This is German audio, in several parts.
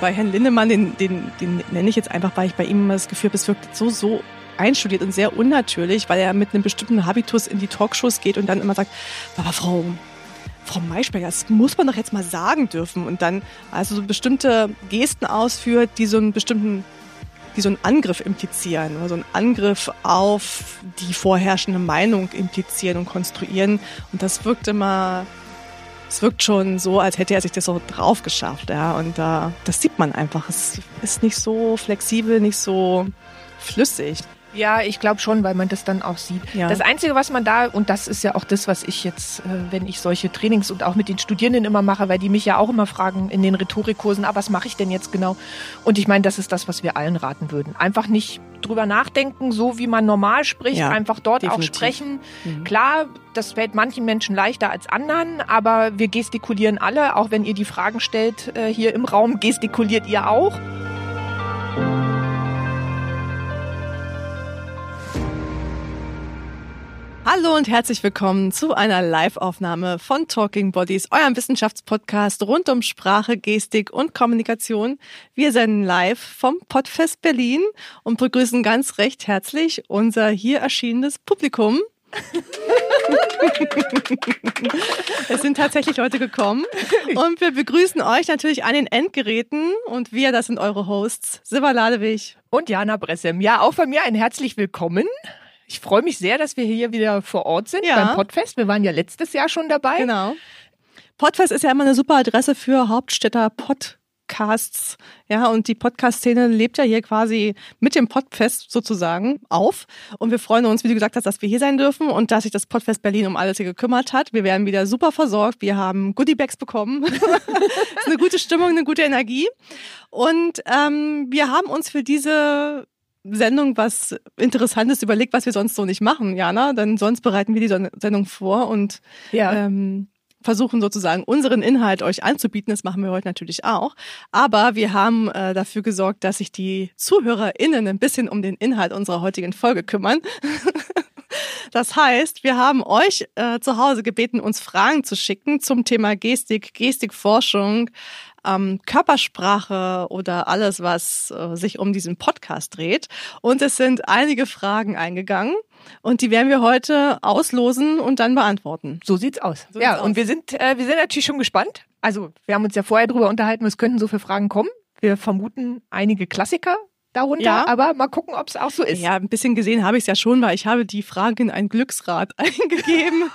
Bei Herrn Lindemann, den, den, den nenne ich jetzt einfach, weil ich bei ihm immer das Gefühl habe, es wirkt so, so einstudiert und sehr unnatürlich, weil er mit einem bestimmten Habitus in die Talkshows geht und dann immer sagt, aber Frau, Frau Maischberger, das muss man doch jetzt mal sagen dürfen. Und dann also so bestimmte Gesten ausführt, die so einen bestimmten die so einen Angriff implizieren oder so einen Angriff auf die vorherrschende Meinung implizieren und konstruieren. Und das wirkt immer, es wirkt schon so, als hätte er sich das so drauf geschafft. Ja. Und äh, das sieht man einfach. Es ist nicht so flexibel, nicht so flüssig. Ja, ich glaube schon, weil man das dann auch sieht. Ja. Das Einzige, was man da, und das ist ja auch das, was ich jetzt, äh, wenn ich solche Trainings und auch mit den Studierenden immer mache, weil die mich ja auch immer fragen in den Rhetorikkursen, ah, was mache ich denn jetzt genau? Und ich meine, das ist das, was wir allen raten würden. Einfach nicht drüber nachdenken, so wie man normal spricht, ja, einfach dort definitiv. auch sprechen. Mhm. Klar, das fällt manchen Menschen leichter als anderen, aber wir gestikulieren alle, auch wenn ihr die Fragen stellt äh, hier im Raum, gestikuliert ihr auch. Hallo und herzlich willkommen zu einer Live-Aufnahme von Talking Bodies, eurem Wissenschaftspodcast rund um Sprache, Gestik und Kommunikation. Wir senden live vom Podfest Berlin und begrüßen ganz recht herzlich unser hier erschienenes Publikum. es sind tatsächlich Leute gekommen und wir begrüßen euch natürlich an den Endgeräten und wir, das sind eure Hosts, Siva Ladewig und Jana Bressem. Ja, auch von mir ein herzlich willkommen. Ich freue mich sehr, dass wir hier wieder vor Ort sind ja. beim Podfest. Wir waren ja letztes Jahr schon dabei. Genau. Podfest ist ja immer eine super Adresse für Hauptstädter Podcasts. Ja, und die Podcast-Szene lebt ja hier quasi mit dem Podfest sozusagen auf. Und wir freuen uns, wie du gesagt hast, dass wir hier sein dürfen und dass sich das Podfest Berlin um alles hier gekümmert hat. Wir werden wieder super versorgt. Wir haben Goodiebags bekommen. ist eine gute Stimmung, eine gute Energie. Und ähm, wir haben uns für diese Sendung was Interessantes überlegt, was wir sonst so nicht machen, Jana. Denn sonst bereiten wir die Sendung vor und ja. ähm, versuchen sozusagen unseren Inhalt euch anzubieten. Das machen wir heute natürlich auch. Aber wir haben äh, dafür gesorgt, dass sich die ZuhörerInnen ein bisschen um den Inhalt unserer heutigen Folge kümmern. Das heißt, wir haben euch äh, zu Hause gebeten, uns Fragen zu schicken zum Thema Gestik, Gestikforschung, ähm, Körpersprache oder alles, was äh, sich um diesen Podcast dreht. Und es sind einige Fragen eingegangen. Und die werden wir heute auslosen und dann beantworten. So sieht's aus. So ja, sieht's und aus. wir sind, äh, wir sind natürlich schon gespannt. Also, wir haben uns ja vorher drüber unterhalten, es könnten so viele Fragen kommen. Wir vermuten einige Klassiker darunter, ja. aber mal gucken, ob es auch so ist. Ja, ein bisschen gesehen habe ich es ja schon, weil ich habe die Frage in ein Glücksrad eingegeben.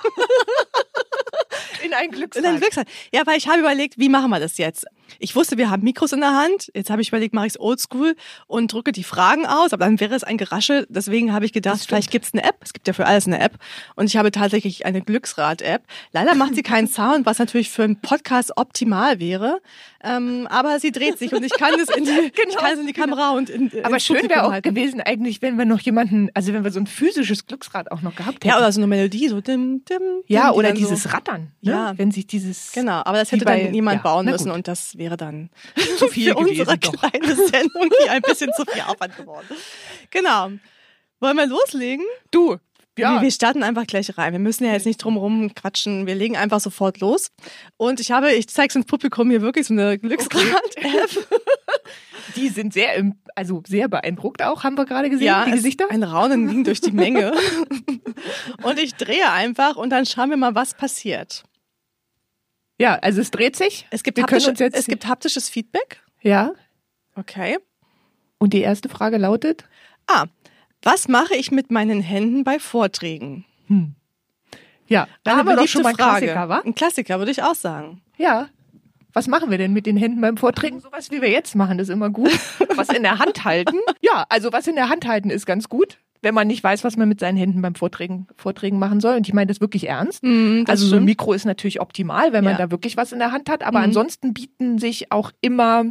in ein Glücksrad. In ein Glücksrad. Ja, weil ich habe überlegt, wie machen wir das jetzt? Ich wusste, wir haben Mikros in der Hand. Jetzt habe ich überlegt, mache ich es oldschool und drücke die Fragen aus, aber dann wäre es ein Geraschel. Deswegen habe ich gedacht, vielleicht gibt es eine App. Es gibt ja für alles eine App. Und ich habe tatsächlich eine Glücksrad-App. Leider macht sie keinen Sound, was natürlich für einen Podcast optimal wäre. Ähm, aber sie dreht sich und ich kann es in die, genau, ich kann es in die genau. Kamera und in, Aber schön wäre auch halten. gewesen eigentlich, wenn wir noch jemanden, also wenn wir so ein physisches Glücksrad auch noch gehabt hätten. Ja, oder so eine Melodie, so dim, dim, dim Ja, oder dieses so. Rattern. Ne? Ja. Wenn sich dieses. Genau, aber das hätte bei, dann niemand ja, bauen müssen und das wäre dann zu viel für unsere doch. kleine Sendung hier ein bisschen zu viel Aufwand geworden. Genau. Wollen wir loslegen? Du, ja. Wir, starten einfach gleich rein. Wir müssen ja jetzt nicht drum quatschen. Wir legen einfach sofort los. Und ich habe, ich zeige es ins Publikum hier wirklich so eine Glücksrad-App. Die sind sehr, also sehr beeindruckt auch, haben wir gerade gesehen, ja, die Gesichter. Ein Raunen ging durch die Menge. und ich drehe einfach und dann schauen wir mal, was passiert. Ja, also es dreht sich. Es gibt, haptische, es gibt haptisches Feedback. Ja. Okay. Und die erste Frage lautet? Ah, was mache ich mit meinen Händen bei Vorträgen? Hm. Ja, da haben wir doch schon mal einen Frage. Klassiker, wa? Ein Klassiker, würde ich auch sagen. Ja. Was machen wir denn mit den Händen beim Vorträgen? Sowas wie wir jetzt machen, ist immer gut. Was in der Hand halten? Ja, also was in der Hand halten ist ganz gut wenn man nicht weiß, was man mit seinen Händen beim Vorträgen, Vorträgen machen soll. Und ich meine das wirklich ernst. Mm, das also so ein Mikro ist natürlich optimal, wenn man ja. da wirklich was in der Hand hat. Aber mm. ansonsten bieten sich auch immer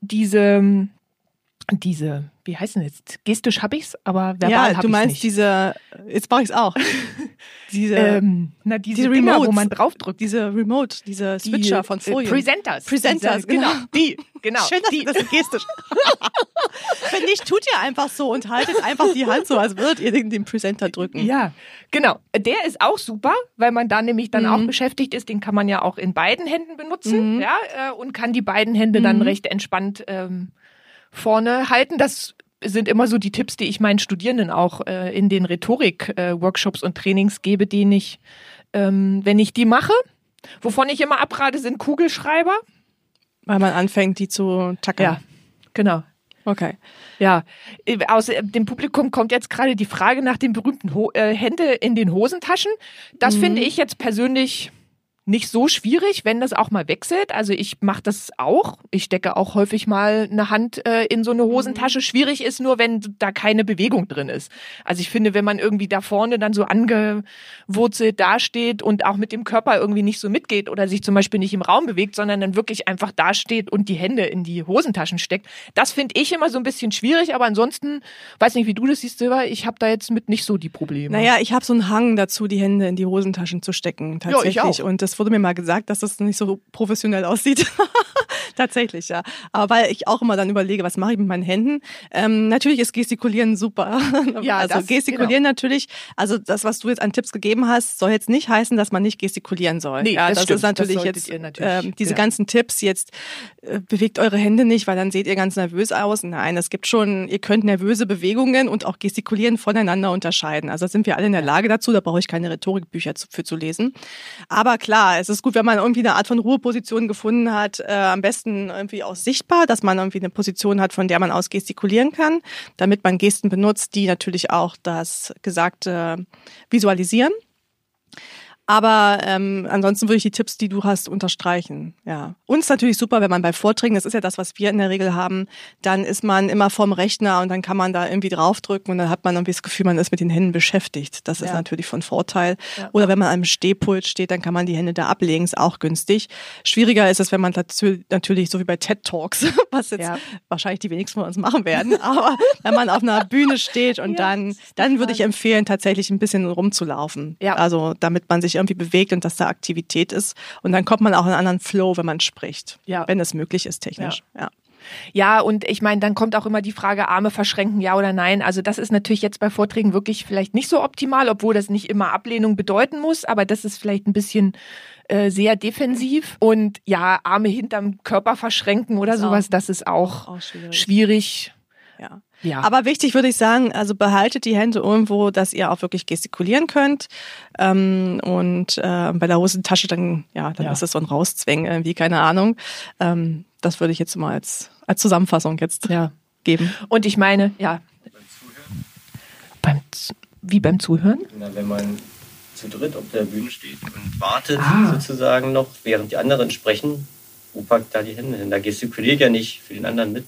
diese diese, wie heißt denn jetzt? Gestisch habe ich's, aber verbal ja, du meinst nicht. diese, jetzt mache ich's auch. diese, ähm, na, diese, diese Dinger, Remotes, wo man draufdrückt. Diese Remote, diese Switcher die, von Folien. Äh, Presenters. Presenters, diese, genau. Die, genau. Schön, dass die. das gestisch. Wenn nicht, tut ihr einfach so und haltet einfach die Hand so, als würdet ihr den, den Presenter drücken. Ja, genau. Der ist auch super, weil man da nämlich dann mhm. auch beschäftigt ist. Den kann man ja auch in beiden Händen benutzen, mhm. ja, äh, und kann die beiden Hände mhm. dann recht entspannt ähm, vorne halten. Das sind immer so die Tipps, die ich meinen Studierenden auch äh, in den Rhetorik-Workshops äh, und Trainings gebe, die ich, ähm, wenn ich die mache. Wovon ich immer abrate, sind Kugelschreiber. Weil man anfängt, die zu tackern. Ja, genau. Okay. Ja, aus dem Publikum kommt jetzt gerade die Frage nach den berühmten Ho äh, Hände in den Hosentaschen. Das mhm. finde ich jetzt persönlich nicht so schwierig, wenn das auch mal wechselt. Also ich mache das auch. Ich stecke auch häufig mal eine Hand äh, in so eine Hosentasche. Mhm. Schwierig ist nur, wenn da keine Bewegung drin ist. Also ich finde, wenn man irgendwie da vorne dann so angewurzelt dasteht und auch mit dem Körper irgendwie nicht so mitgeht oder sich zum Beispiel nicht im Raum bewegt, sondern dann wirklich einfach dasteht und die Hände in die Hosentaschen steckt, das finde ich immer so ein bisschen schwierig. Aber ansonsten, weiß nicht, wie du das siehst, Silber, ich habe da jetzt mit nicht so die Probleme. Naja, ich habe so einen Hang dazu, die Hände in die Hosentaschen zu stecken, tatsächlich. Ja, ich auch. Und das wurde mir mal gesagt, dass das nicht so professionell aussieht. Tatsächlich, ja. Aber weil ich auch immer dann überlege, was mache ich mit meinen Händen? Ähm, natürlich ist Gestikulieren super. Ja, also das, Gestikulieren genau. natürlich, also das, was du jetzt an Tipps gegeben hast, soll jetzt nicht heißen, dass man nicht gestikulieren soll. Nee, ja, das, das stimmt. ist natürlich das jetzt natürlich, ähm, diese ja. ganzen Tipps jetzt äh, bewegt eure Hände nicht, weil dann seht ihr ganz nervös aus. Nein, es gibt schon, ihr könnt nervöse Bewegungen und auch Gestikulieren voneinander unterscheiden. Also sind wir alle in der Lage dazu. Da brauche ich keine Rhetorikbücher für zu lesen. Aber klar, es ist gut, wenn man irgendwie eine Art von Ruheposition gefunden hat. Äh, am besten irgendwie auch sichtbar, dass man irgendwie eine Position hat, von der man aus gestikulieren kann, damit man Gesten benutzt, die natürlich auch das Gesagte visualisieren. Aber ähm, ansonsten würde ich die Tipps, die du hast, unterstreichen. Ja. Und es ist natürlich super, wenn man bei Vorträgen, das ist ja das, was wir in der Regel haben, dann ist man immer vorm Rechner und dann kann man da irgendwie draufdrücken und dann hat man irgendwie das Gefühl, man ist mit den Händen beschäftigt. Das ist ja. natürlich von Vorteil. Ja. Oder wenn man am Stehpult steht, dann kann man die Hände da ablegen, ist auch günstig. Schwieriger ist es, wenn man natürlich so wie bei TED Talks, was jetzt ja. wahrscheinlich die wenigsten von uns machen werden, aber wenn man auf einer Bühne steht und dann, dann würde ich empfehlen, tatsächlich ein bisschen rumzulaufen. Ja. Also damit man sich sich irgendwie bewegt und dass da Aktivität ist. Und dann kommt man auch in einen anderen Flow, wenn man spricht. Ja. Wenn es möglich ist, technisch. ja. ja. Ja, und ich meine, dann kommt auch immer die Frage, Arme verschränken, ja oder nein. Also das ist natürlich jetzt bei Vorträgen wirklich vielleicht nicht so optimal, obwohl das nicht immer Ablehnung bedeuten muss, aber das ist vielleicht ein bisschen äh, sehr defensiv. Und ja, Arme hinterm Körper verschränken oder das sowas, auch, das ist auch, auch schwierig. schwierig. Ja. Ja. Aber wichtig würde ich sagen, also behaltet die Hände irgendwo, dass ihr auch wirklich gestikulieren könnt. Ähm, und äh, bei der Hosentasche dann, ja, dann ja. ist es so ein Rauszwängen irgendwie, keine Ahnung. Ähm, das würde ich jetzt mal als, als Zusammenfassung jetzt ja. geben. Und ich meine, ja. Beim wie beim Zuhören? Na, wenn man zu dritt auf der Bühne steht und wartet ah. sozusagen noch, während die anderen sprechen, wo packt da die Hände hin? Da gestikuliert ja nicht für den anderen mit.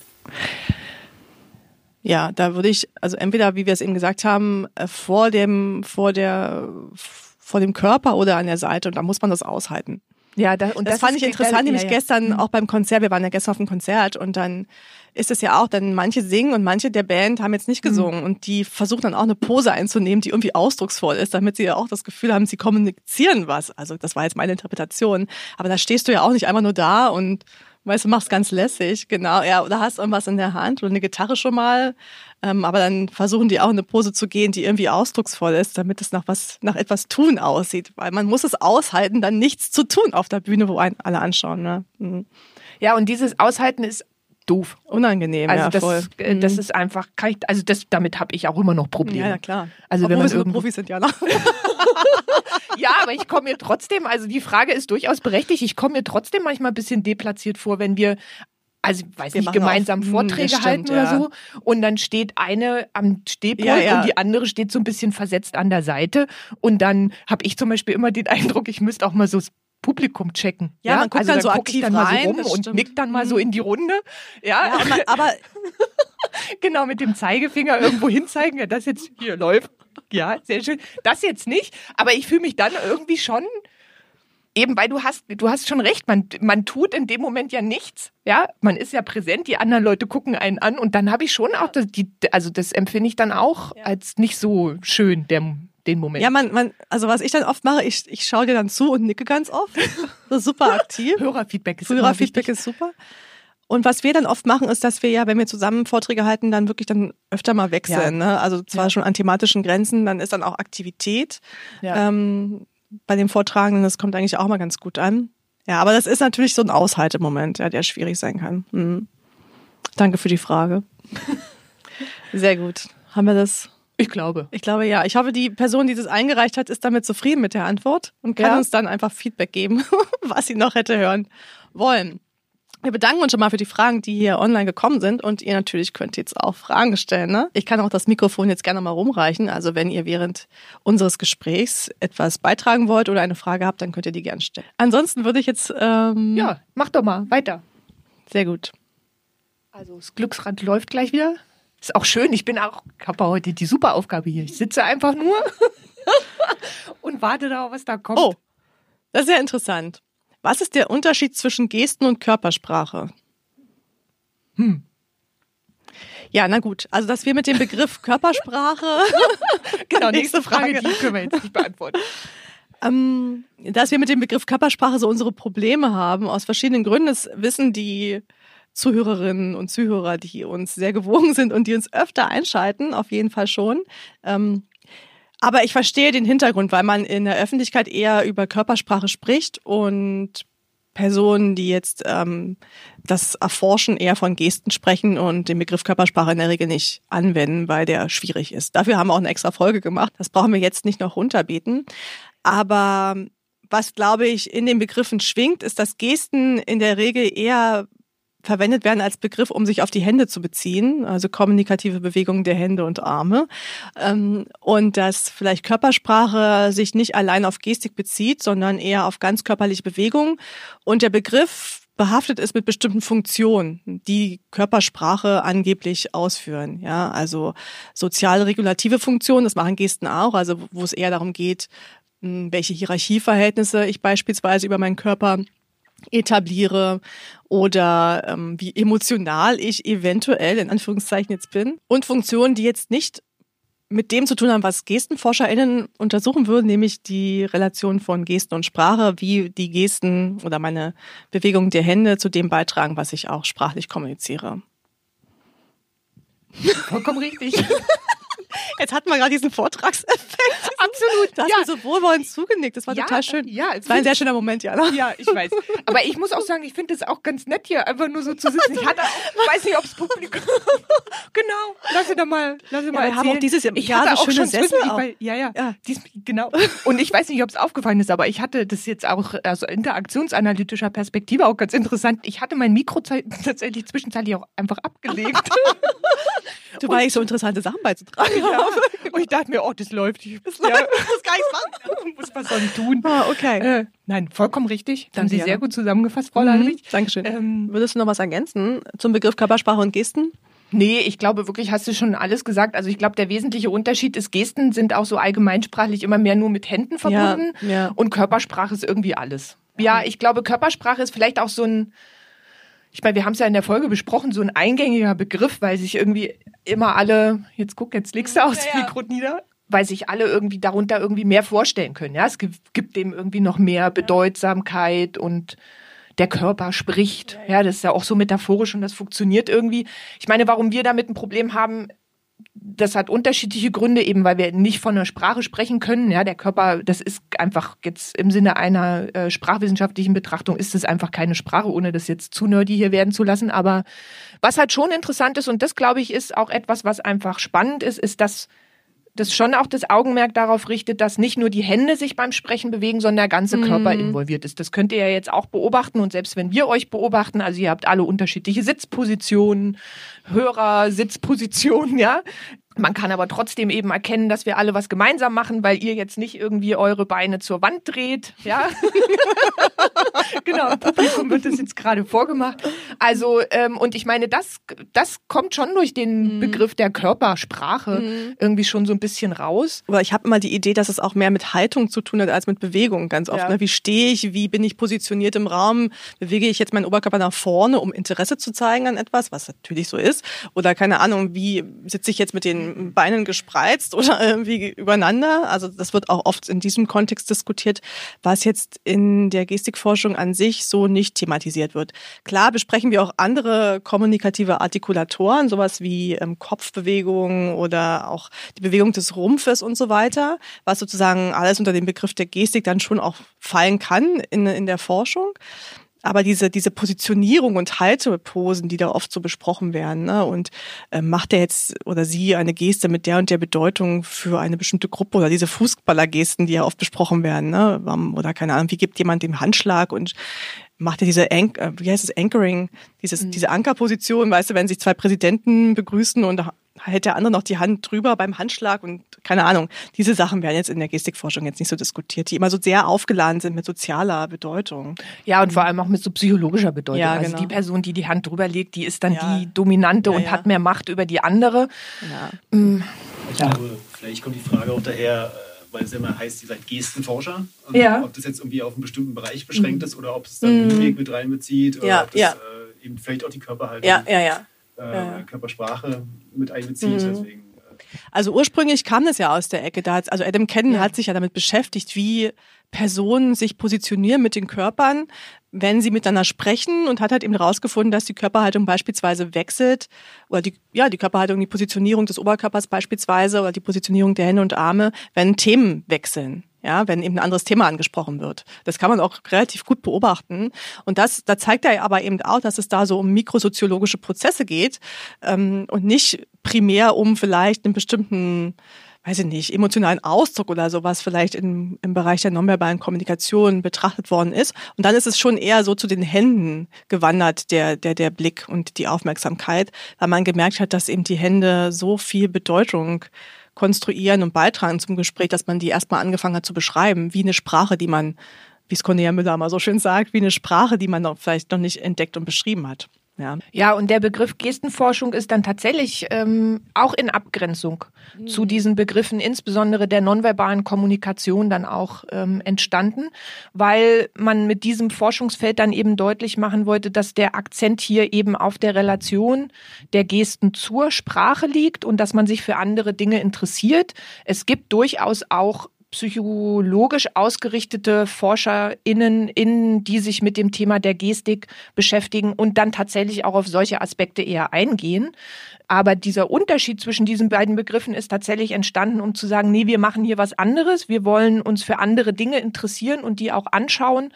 Ja, da würde ich, also entweder, wie wir es eben gesagt haben, äh, vor dem, vor der, vor dem Körper oder an der Seite und da muss man das aushalten. Ja, da, und das, das fand ich interessant, nämlich ja, ja. gestern mhm. auch beim Konzert. Wir waren ja gestern auf dem Konzert und dann ist es ja auch, dann manche singen und manche der Band haben jetzt nicht mhm. gesungen mhm. und die versuchen dann auch eine Pose einzunehmen, die irgendwie ausdrucksvoll ist, damit sie ja auch das Gefühl haben, sie kommunizieren was. Also das war jetzt meine Interpretation. Aber da stehst du ja auch nicht einfach nur da und Weißt du, machst ganz lässig, genau. Ja, oder hast irgendwas in der Hand oder eine Gitarre schon mal. Ähm, aber dann versuchen die auch eine Pose zu gehen, die irgendwie ausdrucksvoll ist, damit es nach was, nach etwas tun aussieht. Weil man muss es aushalten, dann nichts zu tun auf der Bühne, wo einen alle anschauen. Ne? Mhm. Ja, und dieses Aushalten ist doof. Unangenehm, also ja, das, voll. Äh, das mhm. ist einfach, ich, also das, damit habe ich auch immer noch Probleme. Ja, ja klar. Also Obwohl wenn man wir Profis sind, ja. Ne? ja, aber ich komme mir trotzdem, also die Frage ist durchaus berechtigt, ich komme mir trotzdem manchmal ein bisschen deplatziert vor, wenn wir also weiß wir nicht, gemeinsam auf, hm, Vorträge stimmt, halten oder ja. so. Und dann steht eine am Stehpult ja, ja. und die andere steht so ein bisschen versetzt an der Seite. Und dann habe ich zum Beispiel immer den Eindruck, ich müsste auch mal so Publikum checken. Ja, ja? man guckt also dann, dann so aktiv dann rein, mal so rum und nickt dann mal so in die Runde. Ja, man, aber genau mit dem Zeigefinger irgendwo hinzeigen, ja, das jetzt hier läuft. Ja, sehr schön. Das jetzt nicht, aber ich fühle mich dann irgendwie schon eben weil du hast, du hast schon recht, man, man tut in dem Moment ja nichts. Ja, man ist ja präsent, die anderen Leute gucken einen an und dann habe ich schon auch, das, die, also das empfinde ich dann auch ja. als nicht so schön, der, den Moment. Ja, man, man, also was ich dann oft mache, ich, ich schaue dir dann zu und nicke ganz oft. So super aktiv. Hörerfeedback ist Hörerfeedback ist super. Und was wir dann oft machen, ist, dass wir ja, wenn wir zusammen Vorträge halten, dann wirklich dann öfter mal wechseln. Ja. Ne? Also zwar ja. schon an thematischen Grenzen, dann ist dann auch Aktivität ja. ähm, bei dem Vortragenden. Das kommt eigentlich auch mal ganz gut an. Ja, aber das ist natürlich so ein Aushaltemoment, ja, der schwierig sein kann. Mhm. Danke für die Frage. Sehr gut. Haben wir das? Ich glaube. Ich glaube ja. Ich hoffe, die Person, die das eingereicht hat, ist damit zufrieden mit der Antwort und kann ja. uns dann einfach Feedback geben, was sie noch hätte hören wollen. Wir bedanken uns schon mal für die Fragen, die hier online gekommen sind und ihr natürlich könnt jetzt auch Fragen stellen. Ne? Ich kann auch das Mikrofon jetzt gerne mal rumreichen. Also wenn ihr während unseres Gesprächs etwas beitragen wollt oder eine Frage habt, dann könnt ihr die gerne stellen. Ansonsten würde ich jetzt... Ähm, ja, mach doch mal weiter. Sehr gut. Also das Glücksrad läuft gleich wieder. Ist auch schön. Ich bin auch, ich habe heute die super Aufgabe hier. Ich sitze einfach nur und warte darauf, was da kommt. Oh, das ist ja interessant. Was ist der Unterschied zwischen Gesten und Körpersprache? Hm. Ja, na gut. Also, dass wir mit dem Begriff Körpersprache. genau, nächste Frage, Frage, die können wir jetzt nicht beantworten. Ähm, dass wir mit dem Begriff Körpersprache so unsere Probleme haben, aus verschiedenen Gründen, das wissen die Zuhörerinnen und Zuhörer, die uns sehr gewogen sind und die uns öfter einschalten, auf jeden Fall schon. Ähm, aber ich verstehe den Hintergrund, weil man in der Öffentlichkeit eher über Körpersprache spricht und Personen, die jetzt ähm, das Erforschen eher von Gesten sprechen und den Begriff Körpersprache in der Regel nicht anwenden, weil der schwierig ist. Dafür haben wir auch eine extra Folge gemacht. Das brauchen wir jetzt nicht noch runterbieten. Aber was, glaube ich, in den Begriffen schwingt, ist, dass Gesten in der Regel eher verwendet werden als Begriff, um sich auf die Hände zu beziehen, also kommunikative Bewegungen der Hände und Arme. Ähm, und dass vielleicht Körpersprache sich nicht allein auf Gestik bezieht, sondern eher auf ganz körperliche Bewegungen. Und der Begriff behaftet ist mit bestimmten Funktionen, die Körpersprache angeblich ausführen. Ja, also soziale regulative Funktionen, das machen Gesten auch, also wo es eher darum geht, welche Hierarchieverhältnisse ich beispielsweise über meinen Körper etabliere oder ähm, wie emotional ich eventuell in Anführungszeichen jetzt bin. Und Funktionen, die jetzt nicht mit dem zu tun haben, was GestenforscherInnen untersuchen würden, nämlich die Relation von Gesten und Sprache, wie die Gesten oder meine Bewegungen der Hände zu dem beitragen, was ich auch sprachlich kommuniziere. Vollkommen richtig. Jetzt hatten wir gerade diesen Vortragseffekt. Absolut. Da hast ja. du so wohlwollend zugenickt. Das war ja, total schön. Ja, es war ein sehr schöner Moment, Jana. Ja, ich weiß. Aber ich muss auch sagen, ich finde es auch ganz nett hier, einfach nur so zu sitzen. Ich hatte auch, weiß nicht, ob es Publikum. genau. Lass sie doch mal, lass sie ja, mal wir erzählen. haben auch dieses Jahr ich hatte so auch schon Sessel auch. Weil, ja, ja, ja. Dies, genau. Und ich weiß nicht, ob es aufgefallen ist, aber ich hatte das jetzt auch aus also interaktionsanalytischer Perspektive auch ganz interessant. Ich hatte mein Mikro tatsächlich zwischenzeitlich auch einfach abgelegt. du war nicht so interessante Sachen beizutragen. Ja. Und ich dachte mir, oh, das läuft. Ich das ja. läuft. muss gar nichts machen. muss was ich tun? Ah, okay. Äh, nein, vollkommen richtig. Das haben Sie sehr gut zusammengefasst, Frau mhm. Dankeschön. Ähm, Würdest du noch was ergänzen zum Begriff Körpersprache und Gesten? Nee, ich glaube wirklich, hast du schon alles gesagt. Also ich glaube, der wesentliche Unterschied ist, Gesten sind auch so allgemeinsprachlich immer mehr nur mit Händen verbunden ja, ja. und Körpersprache ist irgendwie alles. Ja, ich glaube, Körpersprache ist vielleicht auch so ein, ich meine, wir haben es ja in der Folge besprochen, so ein eingängiger Begriff, weil sich irgendwie immer alle, jetzt guck, jetzt legst du aus ja, Mikro nieder, weil sich alle irgendwie darunter irgendwie mehr vorstellen können. Ja, es gibt dem irgendwie noch mehr Bedeutsamkeit und der Körper spricht. Ja, das ist ja auch so metaphorisch und das funktioniert irgendwie. Ich meine, warum wir damit ein Problem haben, das hat unterschiedliche Gründe, eben weil wir nicht von einer Sprache sprechen können. Ja, der Körper, das ist einfach jetzt im Sinne einer äh, sprachwissenschaftlichen Betrachtung ist es einfach keine Sprache, ohne das jetzt zu nerdy hier werden zu lassen. Aber was halt schon interessant ist, und das glaube ich ist auch etwas, was einfach spannend ist, ist, dass das schon auch das Augenmerk darauf richtet, dass nicht nur die Hände sich beim Sprechen bewegen, sondern der ganze Körper mhm. involviert ist. Das könnt ihr ja jetzt auch beobachten und selbst wenn wir euch beobachten, also ihr habt alle unterschiedliche Sitzpositionen, Hörersitzpositionen, ja, man kann aber trotzdem eben erkennen, dass wir alle was gemeinsam machen, weil ihr jetzt nicht irgendwie eure Beine zur Wand dreht. Ja, genau. Publikum wird das jetzt gerade vorgemacht. Also ähm, und ich meine, das das kommt schon durch den mhm. Begriff der Körpersprache mhm. irgendwie schon so ein bisschen raus. Aber ich habe immer die Idee, dass es auch mehr mit Haltung zu tun hat als mit Bewegung. Ganz oft. Ja. Ne? Wie stehe ich? Wie bin ich positioniert im Raum? Bewege ich jetzt meinen Oberkörper nach vorne, um Interesse zu zeigen an etwas, was natürlich so ist? Oder keine Ahnung, wie sitze ich jetzt mit den den Beinen gespreizt oder irgendwie übereinander. Also das wird auch oft in diesem Kontext diskutiert, was jetzt in der Gestikforschung an sich so nicht thematisiert wird. Klar besprechen wir auch andere kommunikative Artikulatoren, sowas wie ähm, Kopfbewegungen oder auch die Bewegung des Rumpfes und so weiter, was sozusagen alles unter den Begriff der Gestik dann schon auch fallen kann in, in der Forschung. Aber diese, diese Positionierung und Halteposen, die da oft so besprochen werden, ne? und äh, macht er jetzt oder sie eine Geste mit der und der Bedeutung für eine bestimmte Gruppe oder diese Fußballergesten, die ja oft besprochen werden, ne? oder keine Ahnung, wie gibt jemand dem Handschlag und macht er diese, Anch äh, wie heißt es, Anchoring, dieses, mhm. diese Ankerposition, weißt du, wenn sich zwei Präsidenten begrüßen und hält der andere noch die Hand drüber beim Handschlag und keine Ahnung. Diese Sachen werden jetzt in der Gestikforschung jetzt nicht so diskutiert, die immer so sehr aufgeladen sind mit sozialer Bedeutung. Ja, und vor allem auch mit so psychologischer Bedeutung. Ja, also genau. die Person, die die Hand drüber legt, die ist dann ja. die Dominante ja, und hat mehr Macht über die andere. Ja. Mhm. Ich glaube, vielleicht kommt die Frage auch daher, äh, weil es ja immer heißt, ihr seid Gestenforscher. Und ja. Ob das jetzt irgendwie auf einen bestimmten Bereich beschränkt mhm. ist oder ob es dann mhm. Mimik mit reinbezieht oder ob das äh, eben vielleicht auch die Körperhaltung. Ja, ja, ja äh, Körpersprache mit einbezieht. Mhm. Deswegen, äh. also ursprünglich kam das ja aus der Ecke. Da also Adam Kennan ja. hat sich ja damit beschäftigt, wie Personen sich positionieren mit den Körpern, wenn sie miteinander sprechen und hat halt eben herausgefunden, dass die Körperhaltung beispielsweise wechselt oder die, ja, die Körperhaltung, die Positionierung des Oberkörpers beispielsweise oder die Positionierung der Hände und Arme, wenn Themen wechseln ja, wenn eben ein anderes Thema angesprochen wird. Das kann man auch relativ gut beobachten. Und das, da zeigt er aber eben auch, dass es da so um mikrosoziologische Prozesse geht ähm, und nicht primär um vielleicht einen bestimmten weiß ich nicht, emotionalen Ausdruck oder sowas vielleicht im, im Bereich der nonverbalen Kommunikation betrachtet worden ist. Und dann ist es schon eher so zu den Händen gewandert, der, der, der Blick und die Aufmerksamkeit, weil man gemerkt hat, dass eben die Hände so viel Bedeutung konstruieren und beitragen zum Gespräch, dass man die erstmal angefangen hat zu beschreiben, wie eine Sprache, die man, wie es Cornelia Müller mal so schön sagt, wie eine Sprache, die man noch vielleicht noch nicht entdeckt und beschrieben hat. Ja. ja, und der Begriff Gestenforschung ist dann tatsächlich ähm, auch in Abgrenzung mhm. zu diesen Begriffen, insbesondere der nonverbalen Kommunikation, dann auch ähm, entstanden, weil man mit diesem Forschungsfeld dann eben deutlich machen wollte, dass der Akzent hier eben auf der Relation der Gesten zur Sprache liegt und dass man sich für andere Dinge interessiert. Es gibt durchaus auch psychologisch ausgerichtete ForscherInnen, in, die sich mit dem Thema der Gestik beschäftigen und dann tatsächlich auch auf solche Aspekte eher eingehen. Aber dieser Unterschied zwischen diesen beiden Begriffen ist tatsächlich entstanden, um zu sagen, nee, wir machen hier was anderes, wir wollen uns für andere Dinge interessieren und die auch anschauen.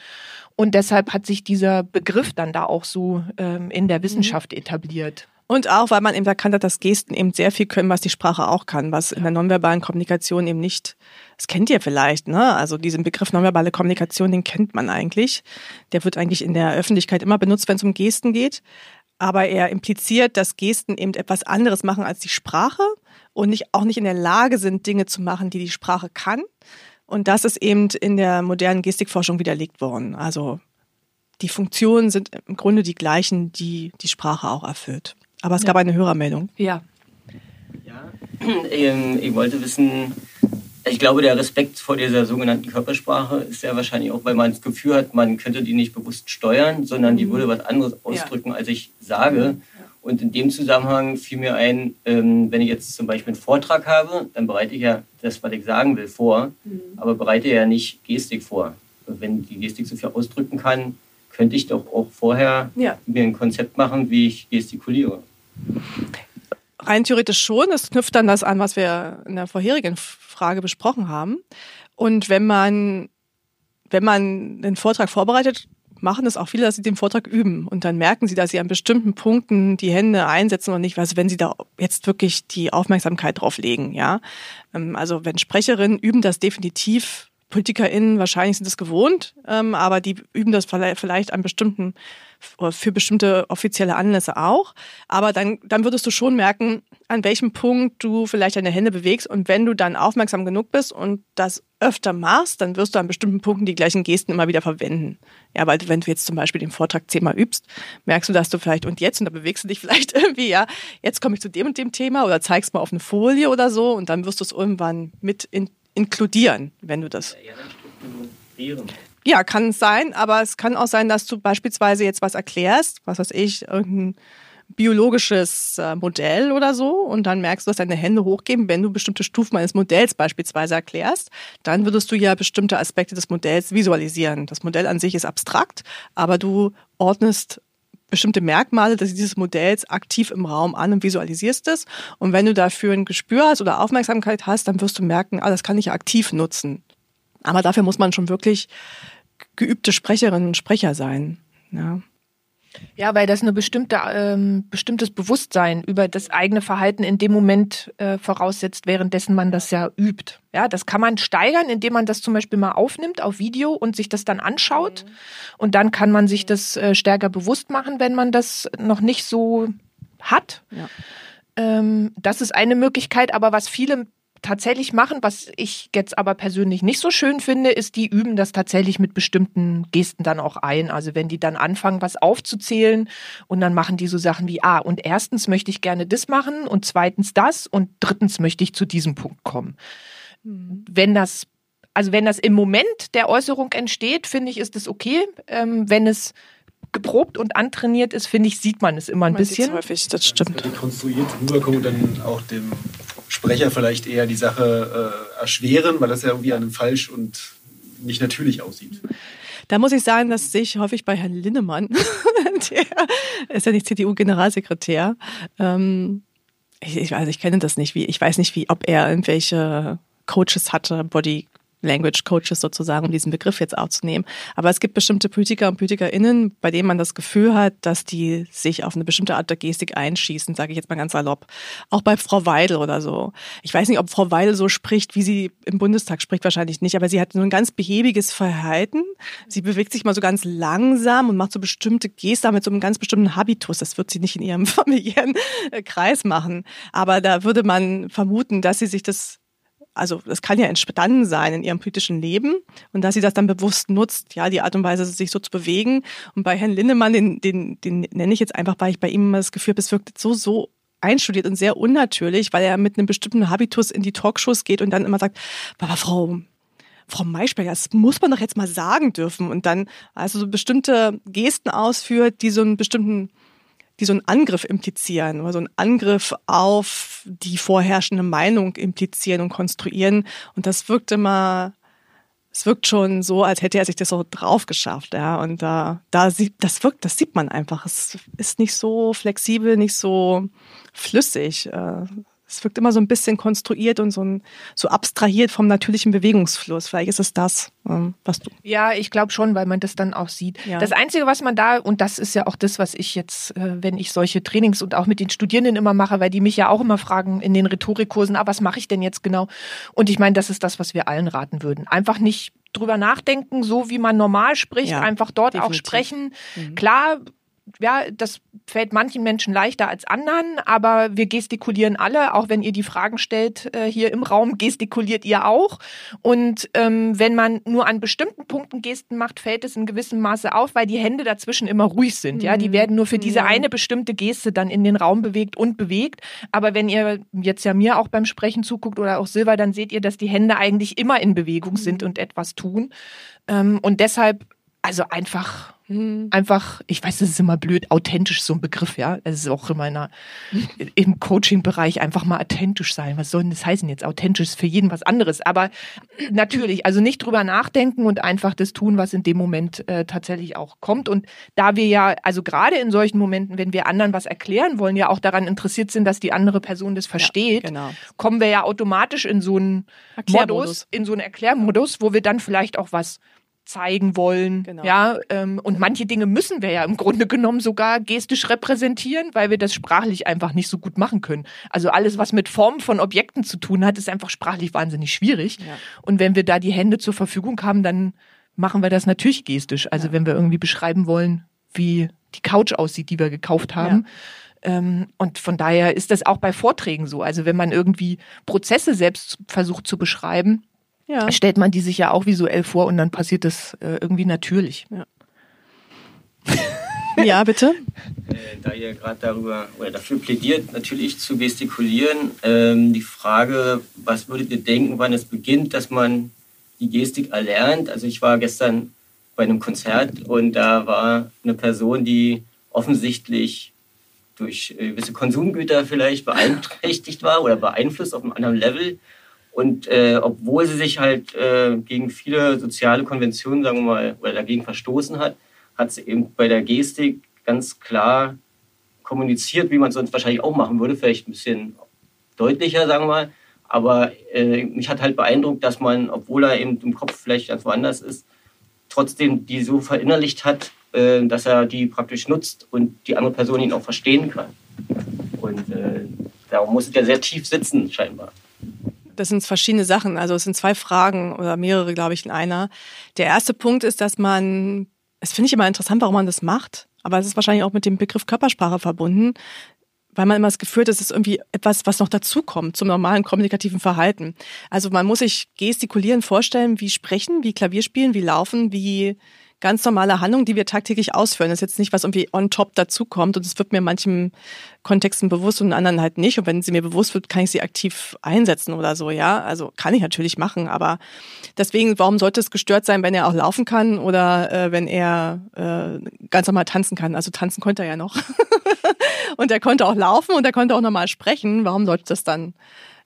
Und deshalb hat sich dieser Begriff dann da auch so ähm, in der Wissenschaft etabliert. Und auch, weil man eben erkannt hat, dass Gesten eben sehr viel können, was die Sprache auch kann, was in der nonverbalen Kommunikation eben nicht, das kennt ihr vielleicht, ne? Also diesen Begriff nonverbale Kommunikation, den kennt man eigentlich. Der wird eigentlich in der Öffentlichkeit immer benutzt, wenn es um Gesten geht. Aber er impliziert, dass Gesten eben etwas anderes machen als die Sprache und nicht, auch nicht in der Lage sind, Dinge zu machen, die die Sprache kann. Und das ist eben in der modernen Gestikforschung widerlegt worden. Also die Funktionen sind im Grunde die gleichen, die die Sprache auch erfüllt. Aber es ja. gab eine Hörermeldung. Ja. Ja, ähm, ich wollte wissen, ich glaube, der Respekt vor dieser sogenannten Körpersprache ist ja wahrscheinlich auch, weil man das Gefühl hat, man könnte die nicht bewusst steuern, sondern die mhm. würde was anderes ausdrücken, ja. als ich sage. Und in dem Zusammenhang fiel mir ein, ähm, wenn ich jetzt zum Beispiel einen Vortrag habe, dann bereite ich ja das, was ich sagen will, vor, mhm. aber bereite ja nicht Gestik vor. Wenn die Gestik so viel ausdrücken kann, könnte ich doch auch vorher ja. mir ein Konzept machen, wie ich gestikuliere. Rein theoretisch schon. Das knüpft dann das an, was wir in der vorherigen Frage besprochen haben. Und wenn man, wenn man den Vortrag vorbereitet, machen es auch viele, dass sie den Vortrag üben. Und dann merken sie, dass sie an bestimmten Punkten die Hände einsetzen und nicht, also wenn sie da jetzt wirklich die Aufmerksamkeit drauf legen, ja. Ähm, also wenn Sprecherinnen üben das definitiv PolitikerInnen wahrscheinlich sind es gewohnt, ähm, aber die üben das vielleicht an bestimmten für bestimmte offizielle Anlässe auch. Aber dann, dann würdest du schon merken, an welchem Punkt du vielleicht deine Hände bewegst. Und wenn du dann aufmerksam genug bist und das öfter machst, dann wirst du an bestimmten Punkten die gleichen Gesten immer wieder verwenden. Ja, weil wenn du jetzt zum Beispiel den Vortrag zehnmal übst, merkst du, dass du vielleicht und jetzt und da bewegst du dich vielleicht irgendwie, ja, jetzt komme ich zu dem und dem Thema oder zeigst mal auf eine Folie oder so und dann wirst du es irgendwann mit in inkludieren, wenn du das. Ja, kann es sein, aber es kann auch sein, dass du beispielsweise jetzt was erklärst, was weiß ich, irgendein biologisches äh, Modell oder so und dann merkst du, dass deine Hände hochgehen, wenn du bestimmte Stufen eines Modells beispielsweise erklärst, dann würdest du ja bestimmte Aspekte des Modells visualisieren. Das Modell an sich ist abstrakt, aber du ordnest bestimmte Merkmale dieses Modells aktiv im Raum an und visualisierst es. Und wenn du dafür ein Gespür hast oder Aufmerksamkeit hast, dann wirst du merken, ah, das kann ich aktiv nutzen. Aber dafür muss man schon wirklich geübte Sprecherinnen und Sprecher sein. Ja. Ja, weil das eine bestimmte ähm, bestimmtes Bewusstsein über das eigene Verhalten in dem Moment äh, voraussetzt, währenddessen man das ja übt. Ja, das kann man steigern, indem man das zum Beispiel mal aufnimmt auf Video und sich das dann anschaut. Mhm. Und dann kann man sich das äh, stärker bewusst machen, wenn man das noch nicht so hat. Ja. Ähm, das ist eine Möglichkeit, aber was viele tatsächlich machen, was ich jetzt aber persönlich nicht so schön finde, ist, die üben das tatsächlich mit bestimmten Gesten dann auch ein. Also wenn die dann anfangen, was aufzuzählen und dann machen die so Sachen wie, ah, und erstens möchte ich gerne das machen und zweitens das und drittens möchte ich zu diesem Punkt kommen. Mhm. Wenn das, also wenn das im Moment der Äußerung entsteht, finde ich, ist es okay. Ähm, wenn es geprobt und antrainiert ist, finde ich, sieht man es immer ein man bisschen. Häufig, das stimmt. Die konstruiert rüberkommen und dann auch dem Sprecher vielleicht eher die Sache äh, erschweren, weil das ja irgendwie einem falsch und nicht natürlich aussieht. Da muss ich sagen, das sehe ich häufig bei Herrn Linnemann. der ist ja nicht CDU-Generalsekretär. Ähm, ich, ich, also ich kenne das nicht. Wie, ich weiß nicht, wie, ob er irgendwelche Coaches hatte, Body Language Coaches sozusagen, um diesen Begriff jetzt aufzunehmen. Aber es gibt bestimmte Politiker und PolitikerInnen, bei denen man das Gefühl hat, dass die sich auf eine bestimmte Art der Gestik einschießen, sage ich jetzt mal ganz salopp. Auch bei Frau Weidel oder so. Ich weiß nicht, ob Frau Weidel so spricht, wie sie im Bundestag spricht, wahrscheinlich nicht, aber sie hat so ein ganz behäbiges Verhalten. Sie bewegt sich mal so ganz langsam und macht so bestimmte Geste mit so einem ganz bestimmten Habitus. Das wird sie nicht in ihrem familiären äh, Kreis machen. Aber da würde man vermuten, dass sie sich das also das kann ja entstanden sein in ihrem politischen Leben und dass sie das dann bewusst nutzt, ja, die Art und Weise, sich so zu bewegen. Und bei Herrn Lindemann, den, den, den nenne ich jetzt einfach, weil ich bei ihm immer das Gefühl habe, es wirkt so, so einstudiert und sehr unnatürlich, weil er mit einem bestimmten Habitus in die Talkshows geht und dann immer sagt, aber Frau, Frau Maischberger, das muss man doch jetzt mal sagen dürfen und dann also so bestimmte Gesten ausführt, die so einen bestimmten die so einen Angriff implizieren oder so einen Angriff auf die vorherrschende Meinung implizieren und konstruieren. Und das wirkt immer, es wirkt schon so, als hätte er sich das so drauf geschafft, ja. Und da, da sieht, das wirkt, das sieht man einfach. Es ist nicht so flexibel, nicht so flüssig. Es wirkt immer so ein bisschen konstruiert und so, ein, so abstrahiert vom natürlichen Bewegungsfluss. Vielleicht ist es das, ähm, was du. Ja, ich glaube schon, weil man das dann auch sieht. Ja. Das Einzige, was man da, und das ist ja auch das, was ich jetzt, äh, wenn ich solche Trainings und auch mit den Studierenden immer mache, weil die mich ja auch immer fragen in den Rhetorikkursen, ah, was mache ich denn jetzt genau? Und ich meine, das ist das, was wir allen raten würden. Einfach nicht drüber nachdenken, so wie man normal spricht, ja, einfach dort definitiv. auch sprechen. Mhm. Klar, ja, das fällt manchen Menschen leichter als anderen, aber wir gestikulieren alle, auch wenn ihr die Fragen stellt äh, hier im Raum, gestikuliert ihr auch. Und ähm, wenn man nur an bestimmten Punkten Gesten macht, fällt es in gewissem Maße auf, weil die Hände dazwischen immer ruhig sind. Ja, die mhm. werden nur für diese eine bestimmte Geste dann in den Raum bewegt und bewegt. Aber wenn ihr jetzt ja mir auch beim Sprechen zuguckt oder auch Silber, dann seht ihr, dass die Hände eigentlich immer in Bewegung sind mhm. und etwas tun. Ähm, und deshalb, also einfach Mhm. Einfach, ich weiß, das ist immer blöd, authentisch so ein Begriff, ja. Es ist auch in meiner, im Coaching-Bereich einfach mal authentisch sein. Was soll denn das heißen jetzt? Authentisch ist für jeden was anderes. Aber natürlich, also nicht drüber nachdenken und einfach das tun, was in dem Moment äh, tatsächlich auch kommt. Und da wir ja, also gerade in solchen Momenten, wenn wir anderen was erklären wollen, ja auch daran interessiert sind, dass die andere Person das versteht, ja, genau. kommen wir ja automatisch in so einen Modus, in so einen Erklärmodus, wo wir dann vielleicht auch was zeigen wollen. Genau. Ja, ähm, und manche Dinge müssen wir ja im Grunde genommen sogar gestisch repräsentieren, weil wir das sprachlich einfach nicht so gut machen können. Also alles, was mit Formen von Objekten zu tun hat, ist einfach sprachlich wahnsinnig schwierig. Ja. Und wenn wir da die Hände zur Verfügung haben, dann machen wir das natürlich gestisch. Also ja. wenn wir irgendwie beschreiben wollen, wie die Couch aussieht, die wir gekauft haben. Ja. Ähm, und von daher ist das auch bei Vorträgen so. Also wenn man irgendwie Prozesse selbst versucht zu beschreiben, ja. stellt man die sich ja auch visuell vor und dann passiert das äh, irgendwie natürlich. Ja. ja, bitte. Äh, da ihr gerade darüber oder dafür plädiert, natürlich zu gestikulieren, ähm, die Frage, was würdet ihr denken, wann es beginnt, dass man die Gestik erlernt? Also ich war gestern bei einem Konzert und da war eine Person, die offensichtlich durch äh, gewisse Konsumgüter vielleicht beeinträchtigt war oder beeinflusst auf einem anderen Level. Und äh, obwohl sie sich halt äh, gegen viele soziale Konventionen, sagen wir mal, oder dagegen verstoßen hat, hat sie eben bei der Gestik ganz klar kommuniziert, wie man es sonst wahrscheinlich auch machen würde, vielleicht ein bisschen deutlicher, sagen wir mal. Aber äh, mich hat halt beeindruckt, dass man, obwohl er eben im Kopf vielleicht ganz woanders ist, trotzdem die so verinnerlicht hat, äh, dass er die praktisch nutzt und die andere Person ihn auch verstehen kann. Und äh, darum muss es ja sehr tief sitzen, scheinbar. Das sind verschiedene Sachen. Also es sind zwei Fragen oder mehrere, glaube ich, in einer. Der erste Punkt ist, dass man, es finde ich immer interessant, warum man das macht, aber es ist wahrscheinlich auch mit dem Begriff Körpersprache verbunden, weil man immer das Gefühl hat, das ist irgendwie etwas, was noch dazukommt zum normalen kommunikativen Verhalten. Also man muss sich gestikulieren vorstellen, wie sprechen, wie Klavierspielen, wie laufen, wie ganz normale Handlung, die wir tagtäglich ausführen. Das ist jetzt nicht, was irgendwie on top dazukommt und es wird mir in manchen Kontexten bewusst und in anderen halt nicht. Und wenn sie mir bewusst wird, kann ich sie aktiv einsetzen oder so, ja. Also kann ich natürlich machen, aber deswegen, warum sollte es gestört sein, wenn er auch laufen kann oder äh, wenn er äh, ganz normal tanzen kann? Also tanzen konnte er ja noch. und er konnte auch laufen und er konnte auch normal sprechen. Warum sollte das dann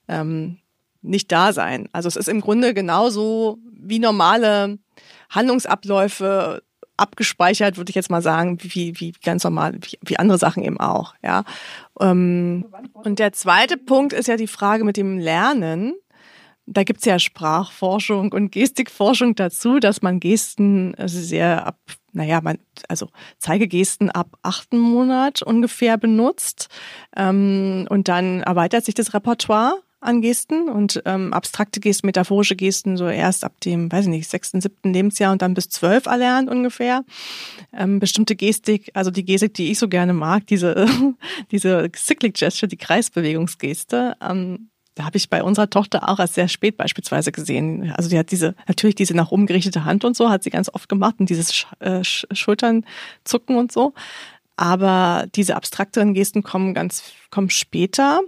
ähm, nicht da sein? Also es ist im Grunde genauso wie normale Handlungsabläufe abgespeichert, würde ich jetzt mal sagen, wie, wie ganz normal, wie, wie andere Sachen eben auch. Ja. Ähm, und der zweite Punkt ist ja die Frage mit dem Lernen. Da gibt's ja Sprachforschung und Gestikforschung dazu, dass man Gesten sehr ab, naja, man, also Zeigegesten ab achten Monat ungefähr benutzt. Ähm, und dann erweitert sich das Repertoire an Gesten und ähm, abstrakte Gesten, metaphorische Gesten so erst ab dem, weiß ich nicht, sechsten, siebten Lebensjahr und dann bis zwölf erlernt ungefähr. Ähm, bestimmte Gestik, also die Gestik, die ich so gerne mag, diese, diese Cyclic Gesture, die Kreisbewegungsgeste, ähm, da habe ich bei unserer Tochter auch erst sehr spät beispielsweise gesehen. Also die hat diese, natürlich diese nach oben gerichtete Hand und so, hat sie ganz oft gemacht und dieses Sch äh, Schultern zucken und so. Aber diese abstrakteren Gesten kommen ganz, kommen später.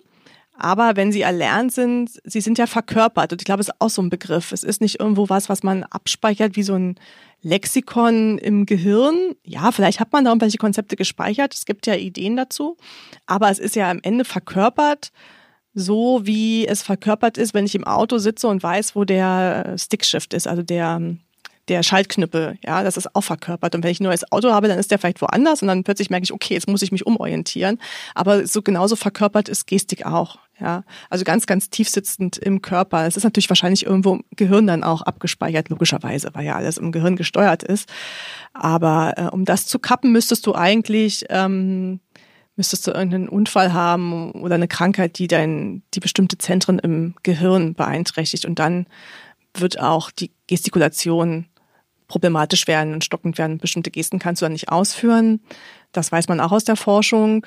Aber wenn sie erlernt sind, sie sind ja verkörpert. Und ich glaube, es ist auch so ein Begriff. Es ist nicht irgendwo was, was man abspeichert wie so ein Lexikon im Gehirn. Ja, vielleicht hat man da irgendwelche Konzepte gespeichert. Es gibt ja Ideen dazu. Aber es ist ja am Ende verkörpert, so wie es verkörpert ist, wenn ich im Auto sitze und weiß, wo der Stickshift ist, also der der Schaltknüppel, ja, das ist auch verkörpert. Und wenn ich ein neues Auto habe, dann ist der vielleicht woanders und dann plötzlich merke ich, okay, jetzt muss ich mich umorientieren. Aber so genauso verkörpert ist Gestik auch, ja. Also ganz, ganz tief sitzend im Körper. Es ist natürlich wahrscheinlich irgendwo im Gehirn dann auch abgespeichert, logischerweise, weil ja alles im Gehirn gesteuert ist. Aber äh, um das zu kappen, müsstest du eigentlich, ähm, müsstest du irgendeinen Unfall haben oder eine Krankheit, die dein, die bestimmte Zentren im Gehirn beeinträchtigt. Und dann wird auch die Gestikulation problematisch werden und stockend werden. Bestimmte Gesten kannst du dann nicht ausführen. Das weiß man auch aus der Forschung,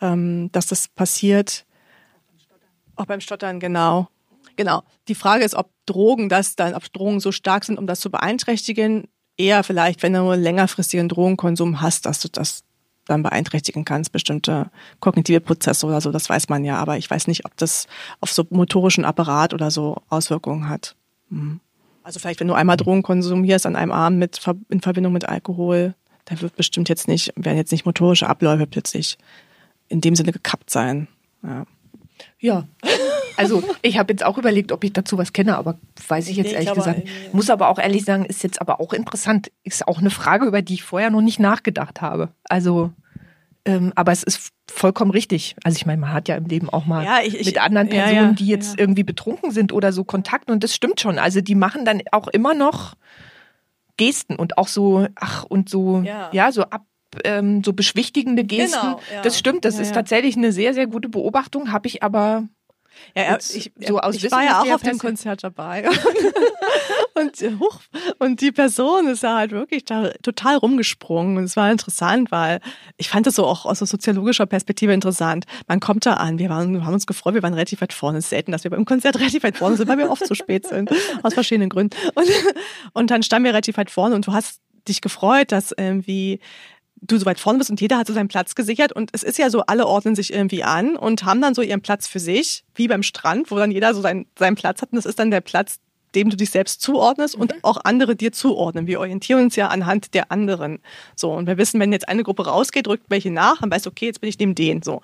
ähm, dass das passiert. Auch beim Stottern, genau. Genau. Die Frage ist, ob Drogen das dann, ob Drogen so stark sind, um das zu beeinträchtigen. Eher vielleicht, wenn du nur längerfristigen Drogenkonsum hast, dass du das dann beeinträchtigen kannst, bestimmte kognitive Prozesse oder so, das weiß man ja, aber ich weiß nicht, ob das auf so motorischen Apparat oder so Auswirkungen hat. Mhm. Also vielleicht, wenn du einmal Drogen konsumierst an einem Abend mit, in Verbindung mit Alkohol, da wird bestimmt jetzt nicht, werden jetzt nicht motorische Abläufe plötzlich in dem Sinne gekappt sein. Ja. Ja. Also ich habe jetzt auch überlegt, ob ich dazu was kenne, aber weiß ich jetzt nee, ehrlich glaube, gesagt. Ja. Muss aber auch ehrlich sagen, ist jetzt aber auch interessant. Ist auch eine Frage, über die ich vorher noch nicht nachgedacht habe. Also ähm, aber es ist vollkommen richtig. Also ich meine, man hat ja im Leben auch mal ja, ich, ich, mit anderen Personen, ja, ja, die jetzt irgendwie betrunken sind oder so Kontakt und das stimmt schon. Also die machen dann auch immer noch Gesten und auch so, ach und so, ja, so ab ähm, so beschwichtigende Gesten. Genau, das stimmt, das ist tatsächlich eine sehr, sehr gute Beobachtung, habe ich aber ja, ich, so aus ich war ja auch auf dem Konzert dabei. und, huch, und die Person ist da halt wirklich da total rumgesprungen. Und es war interessant, weil ich fand das so auch aus soziologischer Perspektive interessant. Man kommt da an, wir, waren, wir haben uns gefreut, wir waren relativ weit vorne. Es ist selten, dass wir beim Konzert relativ weit vorne sind, weil wir oft zu spät sind. Aus verschiedenen Gründen. Und, und dann standen wir relativ weit vorne und du hast dich gefreut, dass irgendwie du so weit vorne bist und jeder hat so seinen Platz gesichert und es ist ja so, alle ordnen sich irgendwie an und haben dann so ihren Platz für sich, wie beim Strand, wo dann jeder so seinen, seinen Platz hat und das ist dann der Platz, dem du dich selbst zuordnest und mhm. auch andere dir zuordnen. Wir orientieren uns ja anhand der anderen. So, und wir wissen, wenn jetzt eine Gruppe rausgeht, drückt welche nach, dann weißt du, okay, jetzt bin ich neben den. So.